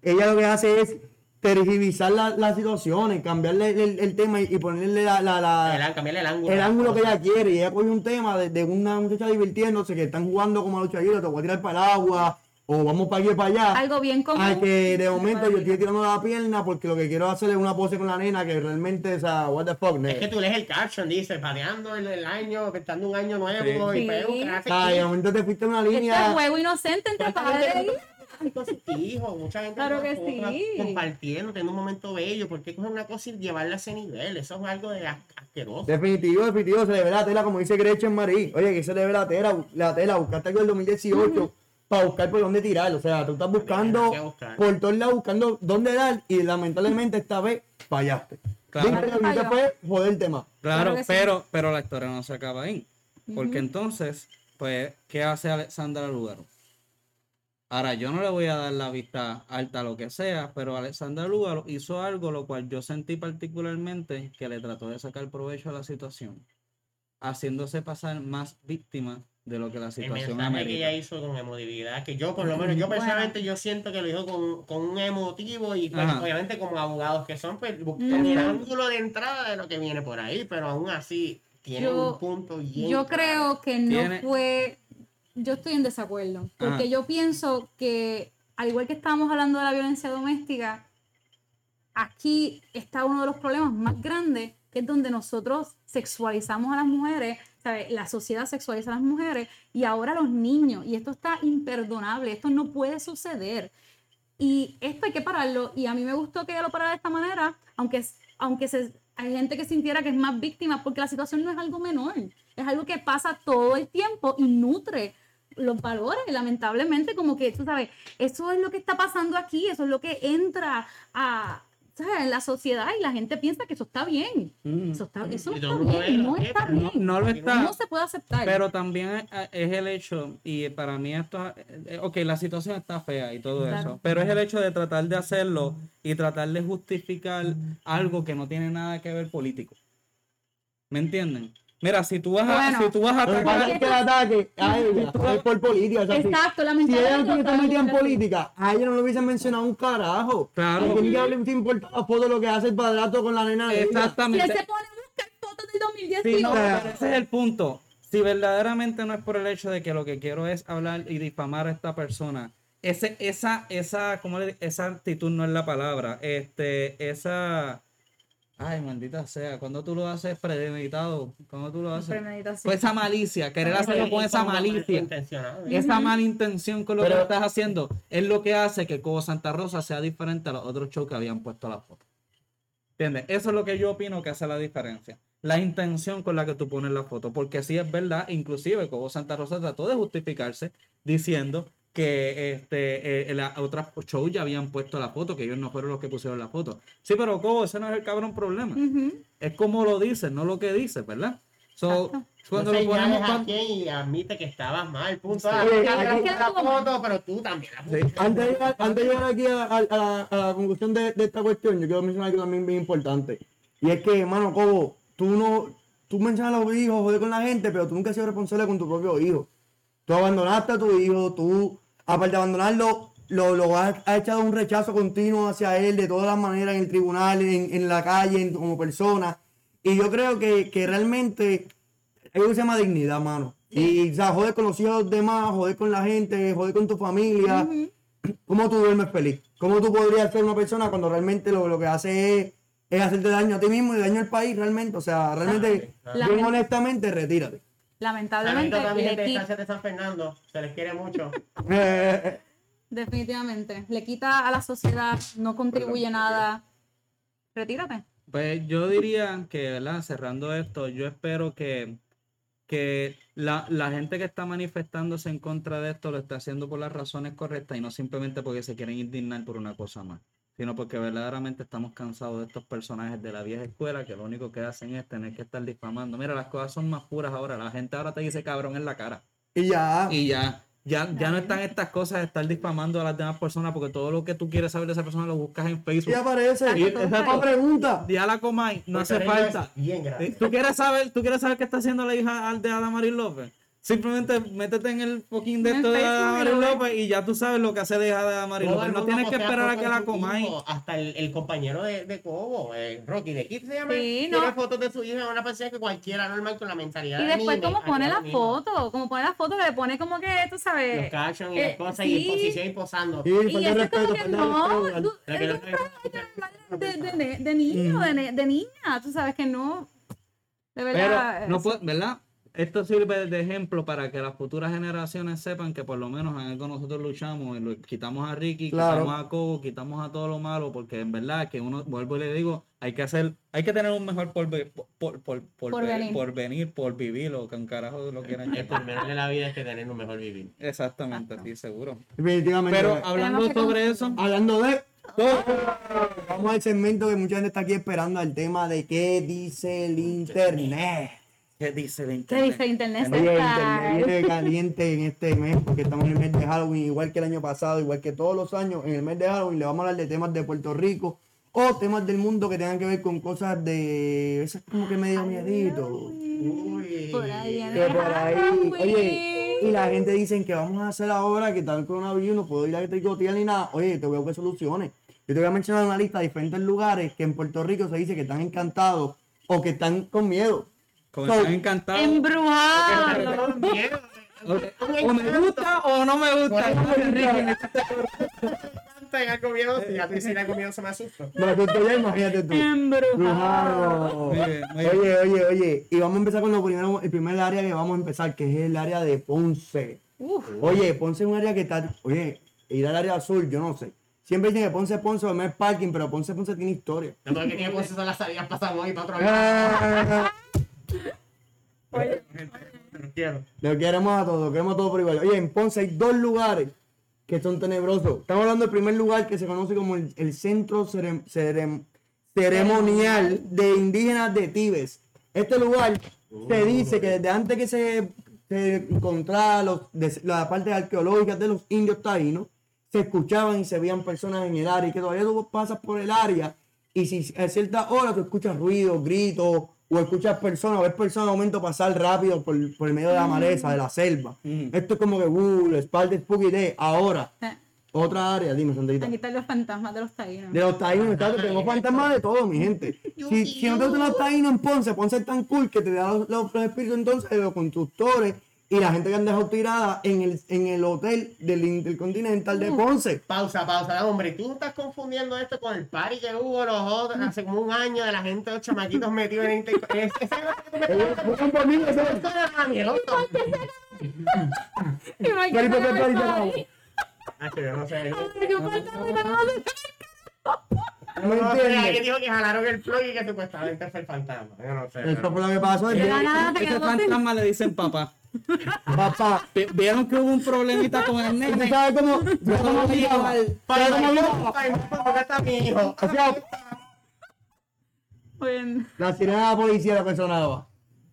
ella lo que hace es tergiversar la- las situaciones, cambiarle el, el- el tema y, y ponerle la, la, la- el án- cambiarle el ángulo. el ángulo que ella quiere. Y ella coge un tema de, de una muchacha divirtiéndose, que están jugando como a lucha libre, te voy a tirar para el agua, o vamos para aquí para allá. Algo bien común. A que de momento yo estoy tirando la pierna porque lo que quiero hacer es una pose con la nena que realmente es a what the fuck, Es nigga. que tú lees el caption, dice, pateando el, el año, estando un año nuevo, Sí. y un Sí. clase Ah, y de momento te fuiste en una Este es línea. juego inocente entre ¿Cuánta padres hijos, mucha gente Claro que sí. compartiendo, teniendo un momento bello. ¿Por qué coger una cosa y llevarla a ese nivel? Eso es algo de as- asqueroso. Definitivo, definitivo, se le ve la tela, como dice Gretchen Marie. Oye, que se le ve la tela, la tela, buscaste algo del 2018 para buscar por dónde tirar. O sea, tú estás buscando por todos lados, buscando dónde dar y lamentablemente esta vez fallaste. Claro. Hiciste fue joder el tema. Claro, Claro que sí. pero, pero la historia no se acaba ahí. Porque entonces, pues, ¿qué hace Alexandra Lugaro? Ahora, yo no le voy a dar la vista alta a lo que sea, pero Alexandra Lugaro hizo algo lo cual yo sentí particularmente que le trató de sacar provecho a la situación. haciéndose pasar más víctima de lo que la El situación mensaje que ella hizo con emotividad, que yo por lo menos, yo Bueno. personalmente yo siento que lo hizo con, con un emotivo y pues, obviamente como abogados que son, pues buscan Ujú. el ángulo de entrada de lo que viene por ahí, pero aún así tiene Yo- un punto bien Yo claro. creo que no Tiene- fue. Yo estoy en desacuerdo. Porque Ajá. yo pienso que, al igual que estábamos hablando de la violencia doméstica, aquí está uno de los problemas más grandes, que es donde nosotros sexualizamos a las mujeres, La sociedad sexualiza a las mujeres y ahora a los niños. Y esto está imperdonable. Esto no puede suceder. Y esto hay que pararlo. Y a mí me gustó que ella lo parara de esta manera, aunque, aunque se, hay gente que sintiera que es más víctima, porque la situación no es algo menor. Es algo que pasa todo el tiempo y nutre los valores. Lamentablemente, como que, tú sabes, eso es lo que está pasando aquí, eso es lo que entra a, ¿sabes? en la sociedad y la gente piensa que eso está bien. Mm. Eso, está, eso no está bien, no está bien. No lo está. No se puede aceptar. Pero también es, es el hecho, y para mí esto, eh, ok, la situación está fea y todo Claro. eso, pero es el hecho de tratar de hacerlo y tratar de justificar algo que no tiene nada que ver político. ¿Me entienden? Mira, si tú vas a, Bueno. si tú vas a Lo atacar- pasa es que el ataque a ella es por política. o sea, Exacto, Si ella lamentablemente. no tiene que estar metida en política, a ella no le hubiesen mencionado un carajo. Claro. Quién diablo le importa la foto de lo que hace el padrastro con la nena ella? Si él Exactamente. se pone a buscar fotos del 2018. Sí, no, pero ese es el punto. Si verdaderamente no es por el hecho de que lo que quiero es hablar y difamar a esta persona, ese, esa, esa, ¿cómo le- esa actitud no es la palabra, este, esa, ay, maldita sea, cuando tú lo haces premeditado, cuando tú lo haces, Premeditación. pues esa malicia, querer hacerlo con esa malicia, esa mala intención con lo Pero- que estás haciendo, es lo que hace que Cobo Santa Rosa sea diferente a los otros shows que habían puesto la foto. ¿Entiendes? Eso es lo que yo opino que hace la diferencia. La intención con la que tú pones la foto. Porque sí es verdad, inclusive Cobo Santa Rosa trató de justificarse diciendo que este, eh, las otras shows ya habían puesto la foto, que ellos no fueron los que pusieron la foto. Sí, pero Cobo, ese no es el cabrón problema. Es como lo dices, no lo que dices, ¿verdad? So, cuando no lo ponemos a cuando- y admite que estabas mal, punto. Sí. Ah, que la aquí- foto, pero tú también la Sí. Antes de llegar, antes de llegar aquí a, a- a la, a la conclusión de, de esta cuestión, yo quiero mencionar algo también bien importante. Y es que, hermano, Cobo, tú no, tú mencionas a los hijos, joder con la gente, pero tú nunca has sido responsable con tu propio hijo. Tú abandonaste a tu hijo, tú, aparte de abandonarlo, lo, has echado un rechazo continuo hacia él de todas las maneras en el tribunal, en, en la calle, en- como persona. Y yo creo que, que realmente algo que se llama dignidad, mano. Y, o sea, joder con los hijos de demás, joder con la gente, joder con tu familia. ¿Cómo tú duermes feliz? ¿Cómo tú podrías ser una persona cuando realmente lo, lo que hace es, es hacerte daño a ti mismo y daño al país realmente? O sea, realmente, bien honestamente, retírate. Lamentablemente, Saludos a mi le gente de qui- Estancia de San Fernando, se les quiere mucho. Definitivamente, le quita a la sociedad, no contribuye nada. Retírate. Pues yo diría que, ¿verdad? Cerrando esto, yo espero que, que la, la gente que está manifestándose en contra de esto lo está haciendo por las razones correctas y no simplemente porque se quieren indignar por una cosa más, sino porque verdaderamente estamos cansados de estos personajes de la vieja escuela que lo único que hacen es tener que estar difamando. Mira, las cosas son más puras ahora, la gente ahora te dice cabrón en la cara. y ya. Y ya, ya, ya no están estas cosas de estar difamando a las demás personas porque todo lo que tú quieres saber de esa persona lo buscas en Y Facebook. aparece. Y- Esa pregunta. Ya la comáis, no hace falta. Bien grande. ¿Tú quieres saber, tú quieres saber qué está haciendo la hija al- de Adamaris López? Simplemente métete en el fucking de En esto de y ves. López y ya tú sabes lo que hace de Todo López. No tienes que esperar a que la comáis. Hasta el, el compañero de, de Cobo, eh, Rocky de Kid se llama. Sí, no. Tiene fotos de su hija, una persona que cualquiera normal con la mentalidad Y de después, anime, como pone la foto, como pone la foto, le pone como que, tú Los sabes. captions y eh, las cosas y en sí. posición y posando. Sí, Y de eso es como que no, tú- de, niño, de, ne- de niña, tú sabes que no. De verdad. Pero, no puede, ¿verdad? Esto sirve de ejemplo para que las futuras generaciones sepan que por lo menos en algo nosotros luchamos, y lo- quitamos a Ricky, Claro. quitamos a Cobo, quitamos a todo lo malo, porque en verdad que uno, vuelvo y le digo, hay que hacer, hay que tener un mejor por, por, por, por, Por venir. por venir, por vivir, o que un carajo lo quieran El primero de la vida es que tener un mejor vivir. Exactamente, sí, seguro. Definitivamente. Pero hablando sobre eso, Hablando de. Vamos al segmento que mucha gente está aquí esperando al tema de qué dice el internet. ¿Qué dice el ¿Qué internet? dice Internet? Oye, el internet viene caliente en este mes porque estamos en el mes de Halloween, igual que el año pasado, igual que todos los años. En el mes de Halloween le vamos a hablar de temas de Puerto Rico. o temas del mundo que tengan que ver con cosas de. Eso es como que medio miedito. Uy. Por ahí Que por ahí, oye, y la gente dice que vamos a hacer ahora que está el coronavirus, no puedo ir a tricotear ni nada. Oye, te voy a buscar soluciones. Yo te voy a mencionar una lista de diferentes lugares que en Puerto Rico se dice que están encantados o que están con miedo. Como So- están encantados. Embrujado. O me gusta o no me gusta. En algo miedo, si ya te dicen algo miedo, se me asusta. Asusto ya, imagínate tú. Embrujado. Oye, oye, oye, y vamos a empezar con lo primero, el primer área que vamos a empezar, que es el área de Ponce. Uf. Oye, Ponce es un área que está, oye, ir al área azul, yo no sé. Siempre dicen que Ponce, Ponce, no es parking, pero Ponce, Ponce tiene historia. No, porque tiene cosas son las salidas pasamos hoy para otro lado. Quiero. Lo queremos a todos, queremos a todos por igual. Oye, en Ponce hay dos lugares que son tenebrosos. Estamos hablando del primer lugar que se conoce como el, el Centro Cerem- Cerem- Ceremonial de Indígenas de Tibes. Este lugar se dice que desde antes que se, se encontrara los, de- las partes arqueológicas de los indios taínos, se escuchaban y se veían personas en el área y que todavía tú pasas por el área y si a cierta hora tú escuchas ruidos, gritos o escuchas personas o ves personas de momento pasar rápido por, por el medio de la maleza, de la selva. Mm. Esto es como que, uh, la espalda de Spooky Day. Ahora, Eh, otra área, dime, Sandrita. Aquí están los fantasmas de los taínos. De los taínos, exacto, tenemos fantasmas de todo, mi gente. Si, si no te gustan los taínos en Ponce, Ponce es tan cool que te da los- los espíritus entonces de los constructores y la gente que han dejado tirada en el, en el hotel del Intercontinental de Ponce. Pausa, pausa, hombre. Tú estás confundiendo esto con el party que hubo los otros hace como un año de la gente, los chamaquitos metidos en el inter- yo no. No No sé, alguien dijo que jalaron el plug y que supuestamente fue el fantasma. Yo no sé. Esto fue lo que pasó. La nada se Ese fantasma le dicen papá. Papá, Vi- Vieron que hubo un problemita con el ¿tú nene. sabes cómo? ¿Sabes cómo cómo mí, se llama? para mí, ¿dónde está mi hijo? O sea, Oye, la sirena de la policía lo que sonaba.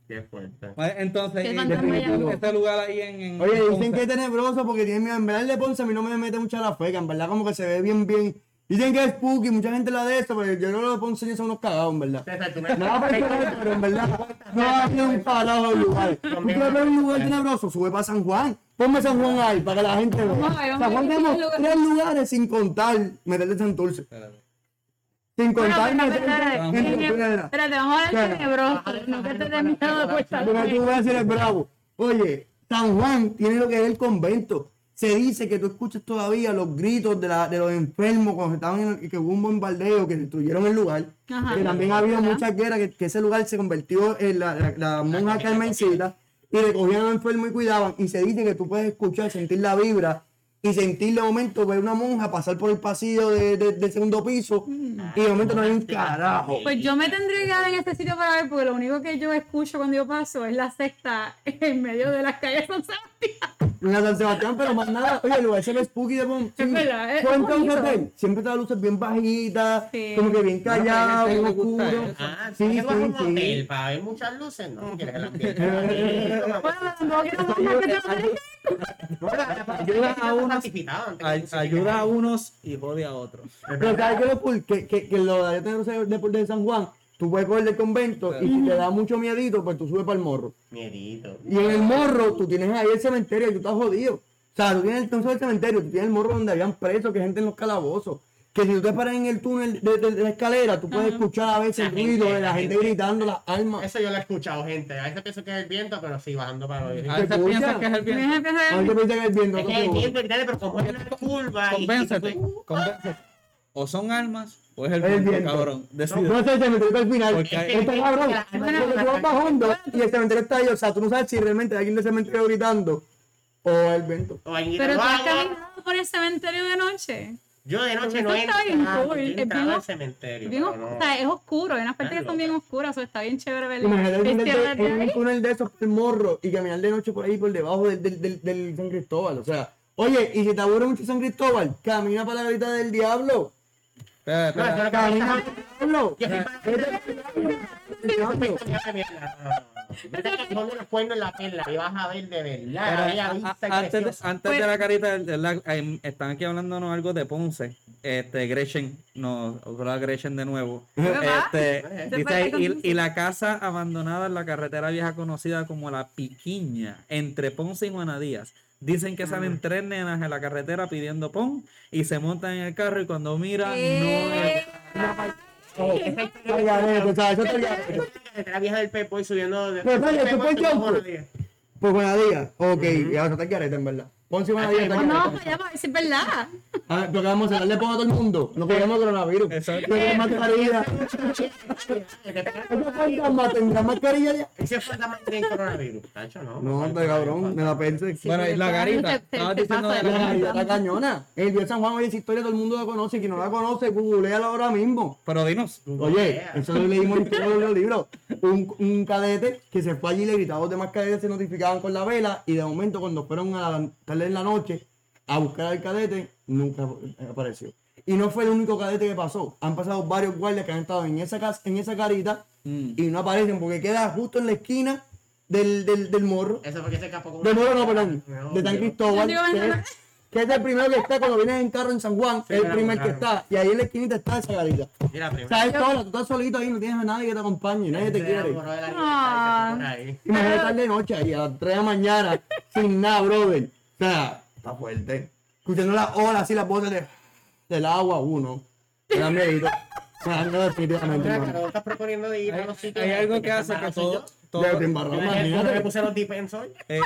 Qué fuerte. Pues, Entonces, Qué y- fantasma este, lugar ahí en. en Oye, dicen Ponce. que es tenebroso porque tiene miedo. En verdad, el de Ponce a mí no me mete mucha la fe, que en verdad como que se ve bien, bien. Dicen que es spooky, mucha gente la de esto, pero yo creo que los ponceños son unos cagados, en verdad. César, tú me- Nada personal, pero en verdad no ha sido un carajo el lugar. ¿Tú quieres ver un lugar tenebroso? Sube para San Juan. Ponme San Juan ahí para que la gente vea. Vamos a ver, vamos San a Juan ver tenemos qué tres lugares sin contar meterle Santurce. Sin Bueno, contar espérate, meterle. Espérate, vamos a ver tenebroso. No que te dé miedo de puesta. Tú vas a decir el bravo. Oye, San Juan tiene lo que es el convento. Se dice que tú escuchas todavía los gritos de, la, de los enfermos cuando estaban en el- que hubo un bombardeo, que destruyeron el lugar. Ajá. que también ha habido muchas guerras, que, que ese lugar se convirtió en la, la, la monja Carmencita y recogían a los enfermos y cuidaban. Y se dice que tú puedes escuchar, sentir la vibra y sentir de momento ver una monja pasar por el pasillo de- de- del segundo piso y de momento no hay un carajo. Pues yo me tendría que quedar en este sitio para ver, porque lo único que yo escucho cuando yo paso es la sexta en medio de las calles San Sebastián. En la San Sebastián, pero más nada. Oye, el lugar ve spooky de Pon. Es es bonito. hotel, siempre te las luces bien bajitas, Sí. como que bien callado, bien oscuro. Ah, Sí, sí, sí, sí, un sí. hotel para ver muchas luces, ¿no? ¿Quieres el ambiente? Bueno, no quiero Ayuda a unos, ayuda a unos y jode a otros. Pero ¿sabes qué es lo cool? Que, que, que lo de tener de, San Juan, tú puedes coger del convento y si te da mucho miedito, pues tú subes para el morro. Miedito. Y en el morro, tú tienes ahí el cementerio y tú estás jodido. O sea, tú tienes el no el cementerio, tú tienes el morro donde habían presos, que gente en los calabozos. Que si tú te paras en el túnel de, de- de la escalera, tú puedes escuchar a veces La el ruido gente, de la la gente gente. gritando las almas. Eso yo lo he escuchado, gente. A veces pienso que es el viento, pero sí, bajando para oír. A veces piensas que es el viento. a veces piensan que es viento, Es no que el viento, ¿entiendes? Pero como es una curva y... Convéncete, convéncete. O son almas o es el el viento, cabrón. Decide. No sé, el cementerio al final. Porque Está cabrón. Tú vas bajando y el cementerio está ahí. O sea, tú no sabes si realmente hay alguien del cementerio gritando o el viento. O alguien Pero tú has caminado por el cementerio de noche. Yo de noche no he está bien cool, yo es bien al cementerio. Bien no. o sea, es oscuro, hay unas partes que son bien oscuras, o sea, está bien chévere ver Imagínate un túnel de- desde en un ahí. túnel de esos por el morro y caminar de noche por ahí por debajo del, del, del, del San Cristóbal. O sea, oye, y si te aburre mucho San Cristóbal, camina para la garita del diablo. No camina. para el diablo. Cuernos en la perla y vas a ver de verdad. Pero, aquella a- vista a- antes, de, la carita, de la- em, están aquí hablándonos algo de Ponce. Este, Gretchen, nos habló Gretchen de nuevo. Este, dice y, la casa abandonada en la carretera vieja conocida como La Piquiña, entre Ponce y Juana Díaz. Dicen que salen tres nenas en la carretera pidiendo pon y se montan en el carro y cuando miran no La vieja del Pepo y subiendo de. Pero, oye, ¿tú buenos días. Pues Buenadía. Ok, ya eso está el garete, en verdad. Ponce Buenadía está el no, garete. pues ya es verdad. Ah, pero que vamos a darle pon a todo el mundo. No queremos coronavirus. Exacto. No queremos mascarilla. ¿Esos fantasmas tendrán mascarilla ya? Ese fantasma tiene coronavirus. Tacho, no. No, hombre, cabrón, me la pensé. Bueno, y la garita, diciendo de la cañona. El Dios de San Juan, oye, esa historia todo el mundo la conoce. Quien no la conoce, googleala ahora mismo. Pero dinos. Oye, eso lo leímos en todos los libros. Un, un cadete que se fue allí, le gritaba a los demás cadetes, se notificaban con la vela y de momento cuando fueron a la tarde en la noche a buscar al cadete, nunca apareció. Y no fue el único cadete que pasó. Han pasado varios guardias que han estado en esa casa, en esa carita Mm. y no aparecen porque queda justo en la esquina del, del, del morro. Eso porque se escapó con De una- morro no, perdón. No, De San. Cristóbal. Que es, que es el primero que está cuando vienes en carro en San Juan. Sí, es el claro, primer que está. Y ahí en la esquinita está esa garita. Mira, primero. Sabes sola, tú estás solito ahí, no tienes a nadie que te acompañe, nadie te quiere. la Ah. Imagínate estar de noche ahí a las 3 de la mañana, sin nada, brother. O sea, está fuerte. Escuchando las olas así, las voces de, del agua, uno. Me da miedo. Me da miedo definitivamente, Mira, hermano. Carol, estás proponiendo de ir a los sitios. Hay algo que hace que embarazó todo, yo. Todo- Ya te embarró, me hoy. eh,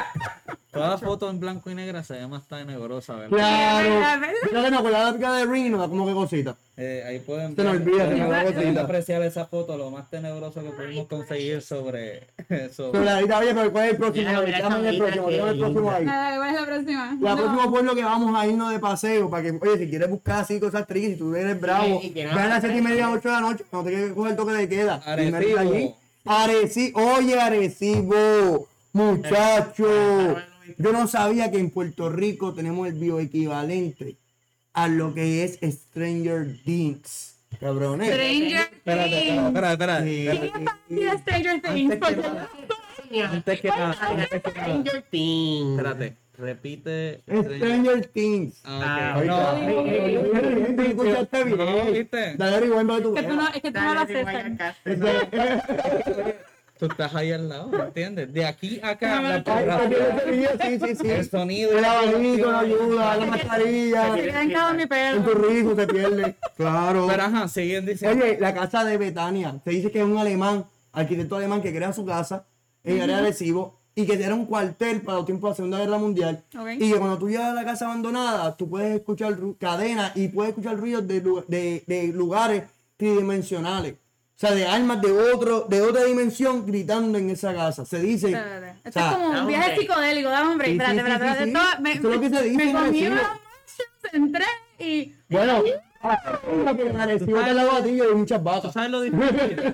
toda foto en blanco y negra se ve más tenebrosa, ¿verdad? Claro. verdad, verdad. Mira que no, con la de Ring nos da como que cosita. Eh, ahí pueden, Se nos olvida, se pueden apreciar esa foto, lo más tenebroso que pudimos conseguir sobre, sobre Pero la oye, pero ¿cuál es el próximo? Mira, mira Dame el próximo, el próximo ahí. ¿Cuál es la próxima? La No. próximo pueblo que vamos a irnos de paseo para que, oye, si quieres buscar así cosas tricky, si tú eres bravo, Y- y que no- ve a las 7 y media, 8 de la noche, no te quieres coger el toque de queda. Arecibo. Arecibo, oye, Arecibo, muchacho. Yo no sabía que en Puerto Rico tenemos el bioequivalente a lo que es Stranger Things. Cabrones. Stranger Espérate, Things. espérate, espérate, Sí. espérate. ¿Qué es de Stranger Things? Antes que nada, antes que nada, Stranger Things. espérate, repite. Stranger Things. Ah, Ah, no. ¿Te escuchaste bien? No, ¿viste? Dale rewind para que tú que tú no, es que tú no lo haces. Tú estás ahí al lado, ¿me entiendes? De aquí a acá, la tienes ese video, sí, sí, sí. el sonido El la abanico no ayuda, la mascarilla. Se queda mi pelo. tu rizo se pierde. Claro. Pero ajá, siguen diciendo. Oye, la casa de Betania. Se dice que es un alemán, arquitecto alemán que crea su casa en área de Arecibo y que era un cuartel para los tiempos de la Segunda Guerra Mundial. Y que cuando tú llegas a la casa abandonada, tú puedes escuchar cadenas y puedes escuchar ruidos de, de, de lugares tridimensionales. O sea, de almas de otro, de otra dimensión gritando en esa casa. Se dice. Espérate. o Esto sea, es como un viaje psicodélico, dame sí, Espérate, espérate, espérate. me- Eso es lo que se dice Me una entré y Bueno, Arecibo te la batillo y hay muchas ¿Tú vacas. sabes lo difícil?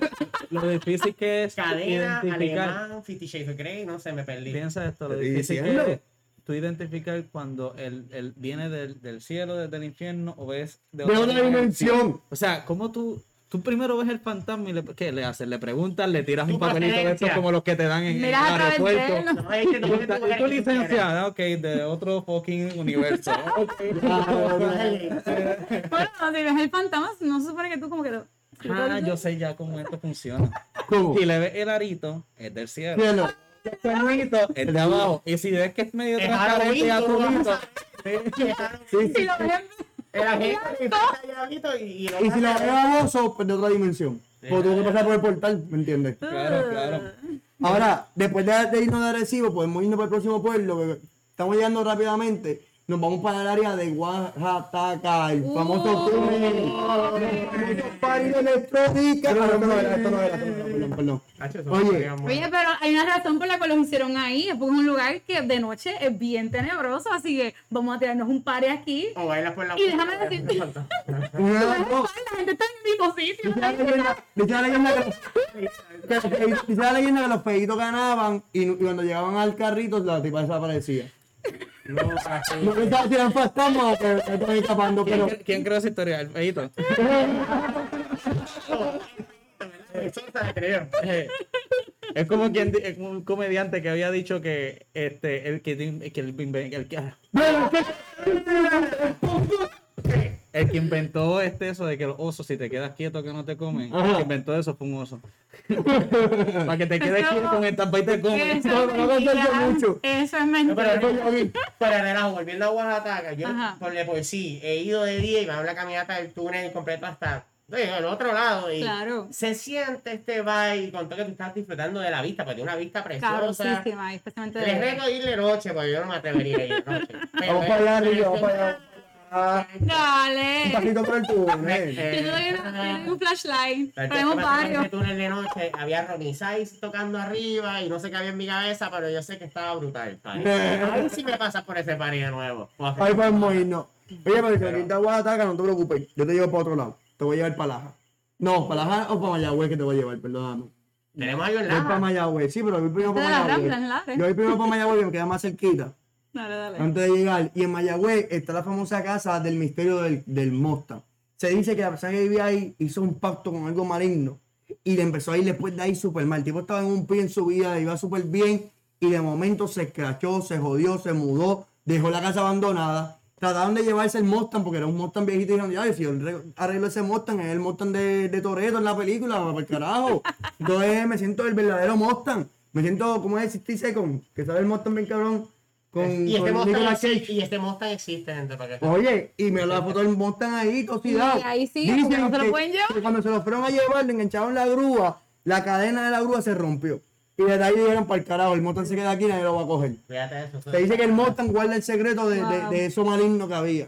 lo difícil que es Cadena, identificar. alemán, Fifty Shades of Grey, no sé, me perdí. Piensa esto, lo difícil que es tú identificar cuando el, el viene del, del cielo, desde el infierno o es De otra dimensión. O sea, ¿cómo tú, tú primero ves el fantasma y le, ¿qué le haces? Le preguntas, le tiras un papelito de estos como los que te dan en, en el aeropuerto. No, es que no, ¿Y tu licenciada? Ok, de otro fucking universo. Bueno, si ves el fantasma, no se supone que tú como que lo... Ah, yo sé ya cómo esto funciona. ¿Cómo? Si le ves el arito, es del cielo. Cielo. El cuernito es de abajo. Y si ves que es medio transparente y azulito, Sí, Si sí. Está diablito y, y Y si la veo baboso, pues de otra dimensión. Porque tuvo que pasar por el portal, ¿me entiendes? claro, claro. Ahora, después de, de irnos de Arecibo, podemos irnos para el próximo pueblo, que estamos llegando rápidamente. Nos vamos para el área de Oaxaca, el famoso túnel. El famoso party de electrónica. Ah, no, no esto no era, esto no era, perdón, perdón. Oye, Oye, pero hay una razón por la cual los hicieron ahí, es porque es un lugar que de noche es bien tenebroso, así que vamos a tirarnos un party aquí. O bailas por la Y déjame decirte-. La gente está en el mismo sitio. Dice la leyenda- que los- feitos ganaban y, y cuando llegaban al carrito la tipa desaparecía. No, así. No sé si eran fantasmas o que se están escapando, pero ¿Quién, creó esa historia? El feíto. Eso se la creo. Es como quien es un comediante que había dicho que este el que, que el, inven- el que el que inventó este eso de que los osos si te quedas quieto que no te comen, el que inventó eso fue un oso. Para que te quedes Eso- quieto mientras va y te comen. Eso No, es no mentira. mucho. Eso es No, mentira. pero, pero relajo, volviendo a Oaxaca, yo por de por sí he ido de día y me hago la caminata del túnel completo hasta el otro lado y Claro. se siente este vibe con todo que tú estás disfrutando de la vista, porque tiene una vista preciosa. Y especialmente de Les reto ir de noche, porque yo no me atrevería a ir de noche. Pero Vamos para allá, pero vamos para allá. Ah, Un Dale. pasito por el túnel. Eh, Yo te te doy un flashlight. La Tenemos verdad es que en varios. túnel de noche había Ronnie Size tocando arriba y no sé qué había en mi cabeza, pero yo sé que estaba brutal. ¿sabes? Ahí sí me pasas por ese party de nuevo. Ahí podemos irnos. Oye, pero si ahorita Oaxaca, no te preocupes. Yo te llevo para otro lado. Te voy a llevar para Laja. No, para Laja o para Mayagüez que te voy a llevar, perdóname. Tenemos algo en Voy para Mayagüez. Sí, pero voy primero para Mayagüez. Yo voy primero para Mayagüez que me queda más cerquita. Dale, dale. antes de llegar. Y en Mayagüez está la famosa casa del misterio del, del Mustang. Se dice que la persona que vivía ahí hizo un pacto con algo maligno y le empezó a ir después de ahí súper mal. El tipo estaba en un pie en su vida, iba súper bien y de momento se escrachó, se jodió, se mudó, dejó la casa abandonada. Trataron de llevarse el Mustang porque era un Mustang viejito y dijeron, ya, si yo re- arreglo ese Mustang, es el Mustang de, de Toreto en la película, para el carajo. Entonces me siento el verdadero Mustang. Me siento como es 60 Seconds, que sale el Mustang bien cabrón. Con, Y este, con Mustang Nicolas Cage. existe, y este Mustang existe, gente, para que Oye, y me la foto del Mustang ahí, tosidado. Y ahí sí, no se lo pueden llevar. que cuando se lo fueron a llevar, le engancharon la grúa, la cadena de la grúa se rompió. Y desde ahí dijeron para el carajo, el Mustang se queda aquí y nadie lo va a coger. Fíjate eso. Se dice que el Mustang guarda el secreto de, Wow. de eso maligno que había.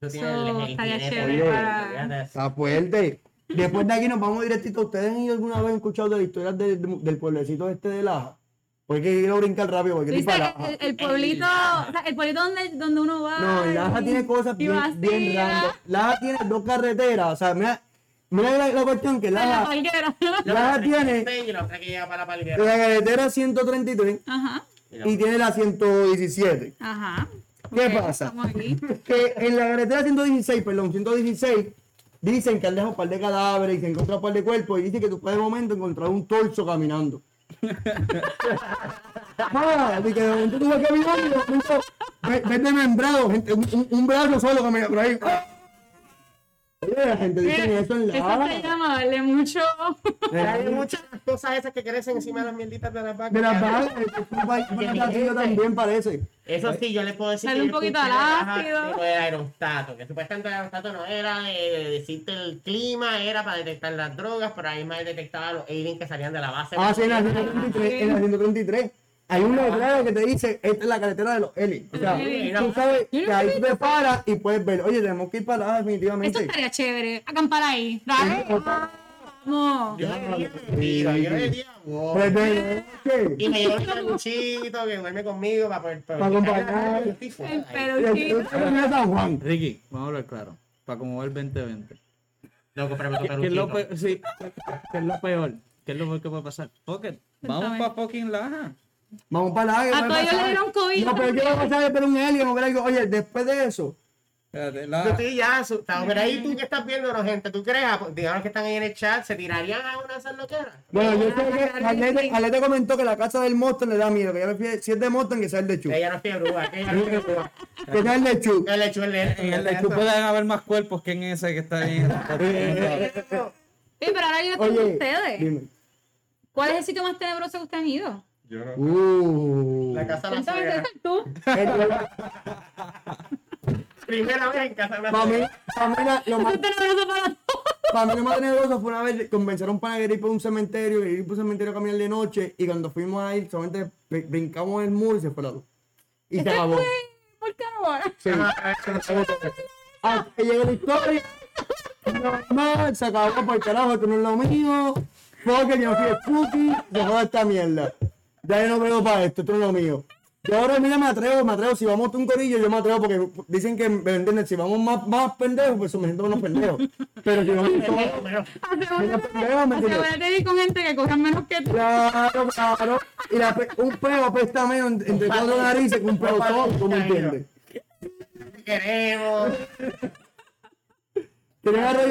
Eso tiene el- Eso el oye, para-. Está fuerte. Después de aquí nos vamos directito. ¿Ustedes han ido alguna vez escuchado de la historia de- de- del pueblecito este de Laja? Porque quiero brincar rápido, porque estoy para Laja. el, el pueblito, o sea, el pueblito donde, donde uno va. No, Laja y- tiene cosas bien, bien random. Laja tiene dos carreteras. O sea, mira, mira la, la cuestión que En la Laja, palguera. Laja tiene la carretera 133 Ajá, y tiene la 117. ajá. ¿Qué pasa? Que en la carretera 116, perdón, 116, dicen que han dejado un par de cadáveres y se encuentra un par de cuerpos y dice que tú puedes de momento encontrar un torso caminando. Ah, de que de ves desmembrado, gente, un, brazo solo camina por ahí. Oye, la gente dice eso en Eso la se llama darle mucho. Hay muchas cosas esas que crecen encima de las mierditas de las vacas. de las un país también parece. Eso sí, yo le puedo decir Dale que un poquito al ácido. del aerostato, que supuestamente el aerostato no era de, de decirte el clima, era para detectar las drogas, pero ahí más detectaba los aliens que salían de la base. Ah, sí, en la 133, en la 133. Hay un letrero que te dice, esta es la carretera de los Eli. O sea, tú sabes que ahí tú te paras y puedes ver, oye, tenemos que ir para allá definitivamente. estaría chévere. Acampar ahí. Dale. Vamos. Yo. Pues. Y me llevo un peluchito que duerme conmigo para poder. Para acompañar. El el- el- el- San Juan. Ricky, vamos a hablar claro. Para cómo va el 2020. Loco, pero me ¿Qué, toca qué es lo peluchito. peor? Sí, ¿qué es lo peor? ¿Qué es lo peor que puede pasar? Pocket, vamos para fucking Laja. Vamos para allá. ¿qué A todos ellos le dieron COVID. No, pero ¿qué va a pasar? Pero un alien o ver algo. Oye, después de eso, Espérate, Yo estoy ya asustado. Pero ahí tú que estás viendo, gente, ¿tú crees? Ah, pues, Digamos que están ahí en el chat, ¿se tirarían a una de esas loqueras? bueno, yo sé que Alete, Alete comentó que la casa del Mustang le da miedo, que ya prefiere, si es de Mustang, que sea el de Chu. Ella no es fiebrúa, que ella no es fiebrúa. Que sea el de Chu. El hecho el En el lechu pueden haber más cuerpos que en ese que está ahí. Sí, pero ahora yo estoy con Oye, ustedes. dime. ¿Cuál es el sitio más tenebroso que ustedes han ido? Yo no. Uh. La casa de la suegra. Tú. Primera vez en casa de la Para mí, para mí la- lo más para mí lo más tenebroso fue una vez convencer a un pana que ir por un cementerio, que ir por un cementerio a caminar de noche, y cuando fuimos a ir, solamente br- brincamos el muro y se fue la luz. Y se acabó. ¿Por qué no va? Sí. Hasta que llegó la historia. Normal, se acabó por el carajo, esto no es lo mío. Porque yo no fui spooky, se joda esta mierda. Ya yo no veo para esto, esto no es lo mío. Yo ahora mira me atrevo, me atrevo. Si vamos a un corillo, yo me atrevo porque dicen que, ¿me entiendes? Si vamos más, más pendejos, pues me siento menos pendejos. Pero menos pendejos, ¿me de ir con gente que cobran menos que tú. Claro, claro. Y la pe- un peo apesta menos en- entre cuatro narices que un peo todo, ¿tú me entiendes? queremos.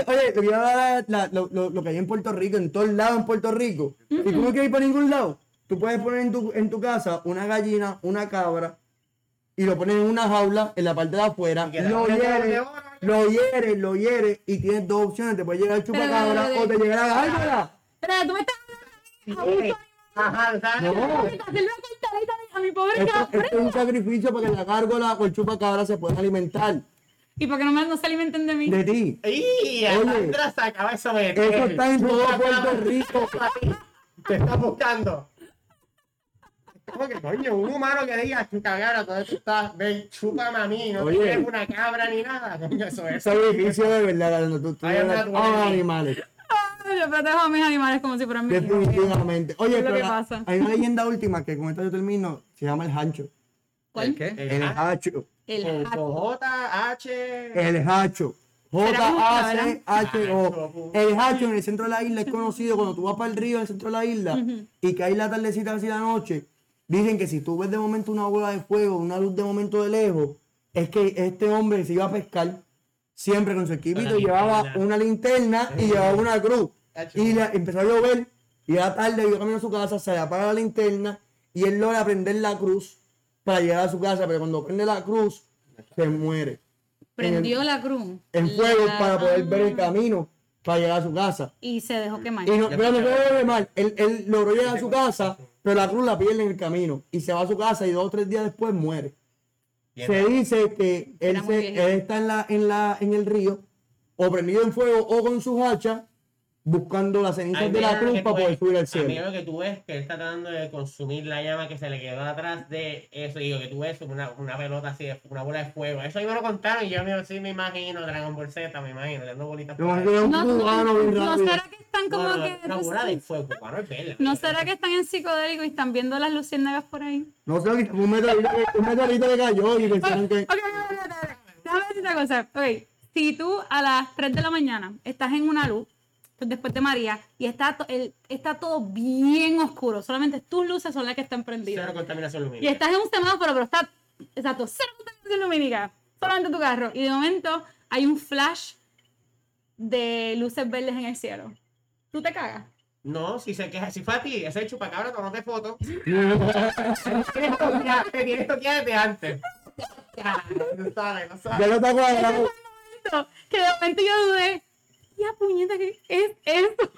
Oye, te voy a dar la- lo, lo- lo que hay en Puerto Rico, en todos lados en Puerto Rico. Si tú no quieres ir para ningún lado, tú puedes poner en tu, en tu casa una gallina, una cabra, y lo pones en una jaula en la parte de afuera, lo hieres, lo hieres, lo hieres, y tienes dos opciones, te puede llegar el chupacabra pero, o te llegará la gárgola. Pero tú me estás Sí. Ajá, ¿sabes? No. a mi pobre Esto, cabra. esto es un sacrificio para que la gárgola o el chupacabra se puedan alimentar ¿Y por qué no, me, no se alimenten de mí? de ti. ¡Y! Alejandra se acaba de someter. Eso está en todo. Puerto Rico. Te está buscando. ¿Cómo que coño? Un humano que diga chupacabra, todo esto está, ven, chúpame a mí, no Oye. tienes una cabra ni nada. Coño, eso es. Sacrificio de verdad, Carlos, tú, tú Ay, eres- anda, tú amas eres- animales. Yo protejo a mis animales como si fueran mis hijos. Definitivamente. Oye, Es lo pero que la- pasa. hay una leyenda última que con esta yo termino, se llama el Hancho. ¿Cuál? ¿El qué? El Hacho. El Con. J, H. El Hacho. J-A-C-H-O. El Hacho en el centro de la isla es conocido cuando tú vas para el río en el centro de la isla y que hay la tardecita así la noche. Dicen que si tú ves de momento una bola de fuego, una luz de momento de lejos, es que este hombre se iba a pescar siempre con su equipito, la llevaba linterna. una linterna y llevaba una cruz. Y la- empezó a llover y era tarde, iba camino a su casa, se le apaga la linterna y él logra prender la cruz para llegar a su casa, pero cuando prende la cruz, se muere Prendió la cruz. en fuego La- para poder ver el Ah. camino para llegar a su casa. Y se dejó quemar. Y no, pero no se ve mal, él, él logró llegar a su casa, pero la cruz la pierde en el camino y se va a su casa y dos o tres días después muere. Se dice que él, se, él está en, la, en, la, en el río, o prendido en fuego, o con sus hachas, buscando las cenizas de la cruz para poder subir al A mí cielo. lo que tú ves que él está tratando de consumir la llama que se le quedó atrás de eso. Y lo que tú ves es una, una pelota así, de- una bola de fuego. Eso a mí me lo contaron y yo me, sí me imagino Dragon Ball Z, me imagino, dando bolitas. Yo por me ahí. imagino No, un cubano bien ¿no rápido. será que están como No, no, que... una bola de fuego, cubano es verde. ¿No será que están en psicodélico y están viendo las luciérnagas por ahí? No sé, un meteorito, un meteorito le cayó y pensaron que... Ok, ok, ok. Déjame decirte una cosa. Ok, si tú a las 3 de la mañana estás en una luz, después de María, y está, to- el- está todo bien oscuro, solamente tus luces son las que están prendidas. Cero contaminación Y lumínica. estás en un semáforo, pero está, exacto, cero contaminación lumínica, solamente tu carro. Y de momento hay un flash de luces verdes en el cielo. ¿Tú te cagas? No, si se queja, si fue a ti, ese chupacabra, tomate foto. Tienes te tienes toqueada desde antes. Ya, No sabes, no Ya sabes. lo está cuadrado. momento que de momento yo dudé, ya puñeta, ¿qué es eso?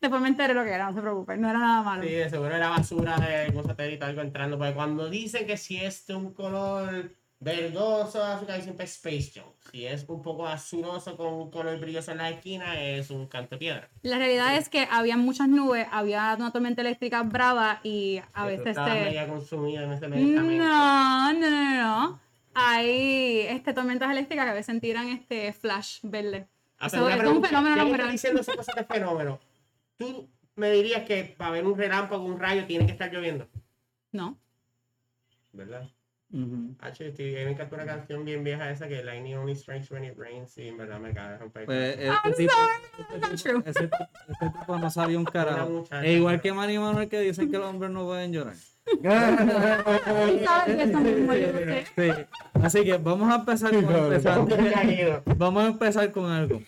Después me enteré lo que era, no se preocupen, no era nada malo. Sí, de seguro era basura de algún satélite o algo entrando. Porque cuando dicen que si es de un color verdoso, azul, siempre es Space Junk. Si es un poco azuroso con un color brilloso en la esquina, es un canto de piedra. La realidad es que había muchas nubes, había una tormenta eléctrica brava y a Tú veces te... media consumida en ese medicamento. No, no, no, no. Hay este, tormentas eléctricas que a veces tiran este flash verde. Ah, Eso es un fenómeno natural. diciendo esas cosas de fenómeno, ¿tú me dirías que para ver un relámpago, un rayo, tiene que estar lloviendo? No. ¿Verdad? Ujú. H, estoy- me encanta una canción bien vieja esa que Lightning only strikes when it rains y en verdad me cae de romper. Pues I'm este tipo, sorry, that's not true. ese, ese tipo no sabía un carajo. muchacha. E igual que Manny Manuel que dicen que los hombres no pueden llorar. Así que vamos a empezar con empezar. Caído. Vamos a empezar con algo.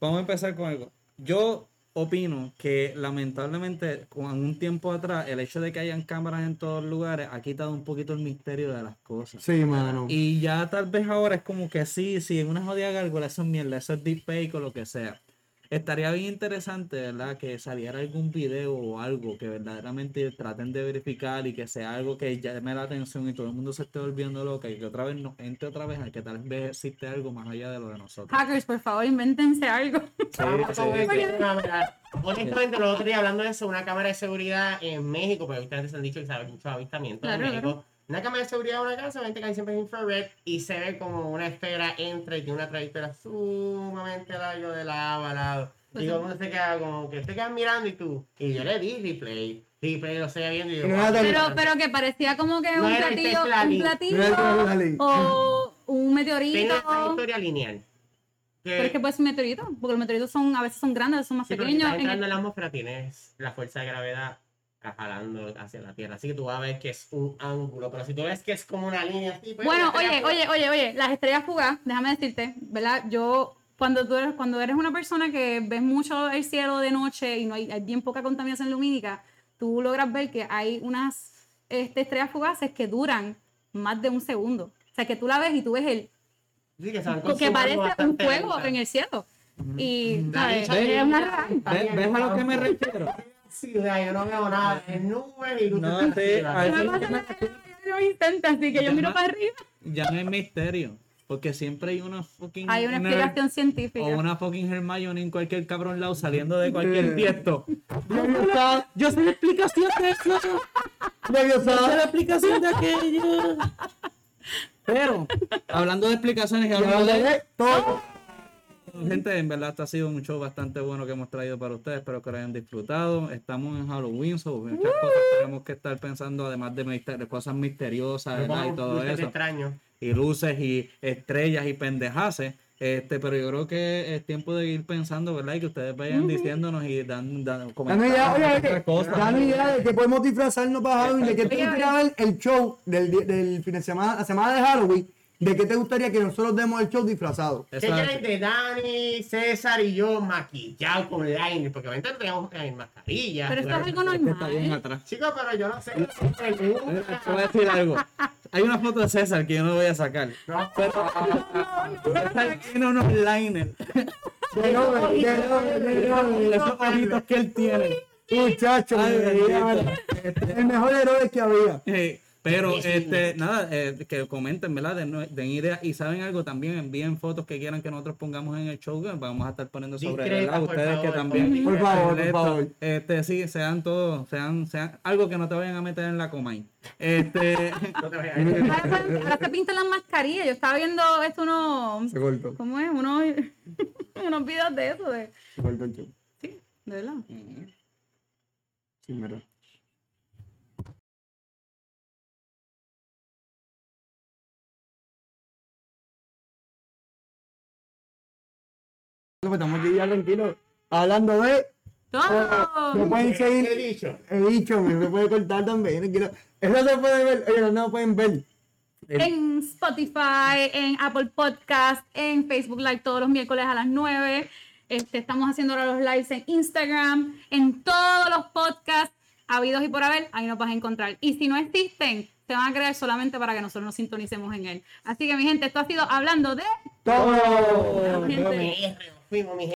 Vamos a empezar con algo. Yo opino que lamentablemente con un tiempo atrás el hecho de que hayan cámaras en todos lugares ha quitado un poquito el misterio de las cosas. Sí, mano. Y ya tal vez ahora es como que sí, sí, en una jodida gárgola, eso es mierda, eso es deepfake o lo que sea. Estaría bien interesante, ¿verdad? Que saliera algún video o algo que verdaderamente traten de verificar y que sea algo que llame la atención y todo el mundo se esté volviendo loca y que otra vez nos entre otra vez a que tal vez existe algo más allá de lo de nosotros. Hackers, por favor, invéntense algo. Honestamente, los otros días hablando de eso, una cámara de seguridad en México, porque ustedes se han dicho que saben mucho avistamientos Claro, en México. Una cámara de seguridad de una casa, obviamente que hay siempre es infrared y se ve como una esfera entra y tiene una trayectoria sumamente larga de lado a lado. Pues y todo el mundo se queda como que te quedas mirando y tú. Y yo le di replay. Replay lo seguía viendo y yo. No Pero, pero que parecía como que No un era el platillo, un ni- platillo No o un Tiene meteorito. una trayectoria lineal. Que- Pero es que puede ser un meteorito, porque los meteoritos son, a veces son grandes, a veces son más Sí, porque si pequeños. estás En entrando el- en la atmósfera tienes la fuerza de gravedad jalando hacia la Tierra. Así que tú vas a ver que es un ángulo. Pero si tú ves que es como una línea así, pues, Bueno, oye, oye, oye, oye, las estrellas fugaces, déjame decirte, ¿verdad? Yo cuando tú eres, cuando eres una persona que ves mucho el cielo de noche y no hay, hay bien poca contaminación lumínica, tú logras ver que hay unas este, estrellas fugaces que duran más de un segundo. O sea, que tú la ves y tú ves el Sí, que, parece un fuego lenta. en el cielo. Y sabe es una real. ¿Ves, ves a lo que me refiero? Sí, o sea, yo no veo nada. Es nubes y luces No, ciudad. intento, así que yo miro para arriba. Ya no hay misterio. Porque siempre hay una fucking. Hay una nerd explicación científica. O una fucking Hermione en cualquier cabrón lado saliendo de cualquier tiesto. Yo sé la explicación de eso. Yo sé la explicación de aquello. Pero, hablando de explicaciones hablando lo de. todo. Gente, en verdad, este ha sido un show bastante bueno que hemos traído para ustedes. Espero que lo hayan disfrutado. Estamos en Halloween, so muchas cosas tenemos que estar pensando, además de, mister- de cosas misteriosas ¿verdad? y todo luces eso. extraños. y luces y estrellas y pendejaces. Este, pero yo creo que es tiempo de ir pensando, ¿verdad? Y que ustedes vayan diciéndonos y dan, dan comentarios dame idea de que podemos disfrazarnos para Halloween, de que ver el show del, del fin de semana, la semana de Halloween, de qué te gustaría que nosotros demos el show disfrazado. ¿Qué quieren de Dani, César y yo maquillados con liner? Porque obviamente no tenemos eh, mascarillas. Pero esto es algo Este está bien normal. atrás. Chicos, pero yo no sé. Te voy a decir algo. Hay una foto de César que yo no voy a sacar. No, César tiene unos liners. De nuevo, de nuevo, de nuevo. Esos ojitos que él tiene. Muchachos, el mejor héroe que había. Pero este nada eh, que comenten verdad den, den ideas y saben algo también envíen fotos que quieran que nosotros pongamos en el show que vamos a estar poniendo sobre ¿verdad? por ustedes que también Por favor, por Esto, favor. este sí sean todos sean sean algo que no te vayan a meter en la comay este no te a. Ahora, ahora se pintan las mascarillas. Yo estaba viendo esto unos, Se cortó, ¿cómo es? Unos, unos videos de eso, de, se cortó el show. sí, de verdad. Sí, mira. Pues Estamos aquí ya tranquilos hablando de. Todo. Me pueden ¿Qué he seguir. dicho? He dicho, me puede cortar también. tranquilo. Eso se puede ver. Oye, no lo pueden ver. En Spotify, en Apple Podcast, en Facebook Live todos los miércoles a las 9. Este, estamos haciendo ahora los lives en Instagram, en todos los podcasts habidos y por haber, ahí nos vas a encontrar. Y si no existen, se van a crear solamente para que nosotros nos sintonicemos en él. Así que mi gente, esto ha sido hablando de... Todo. Fuimos, mi gente.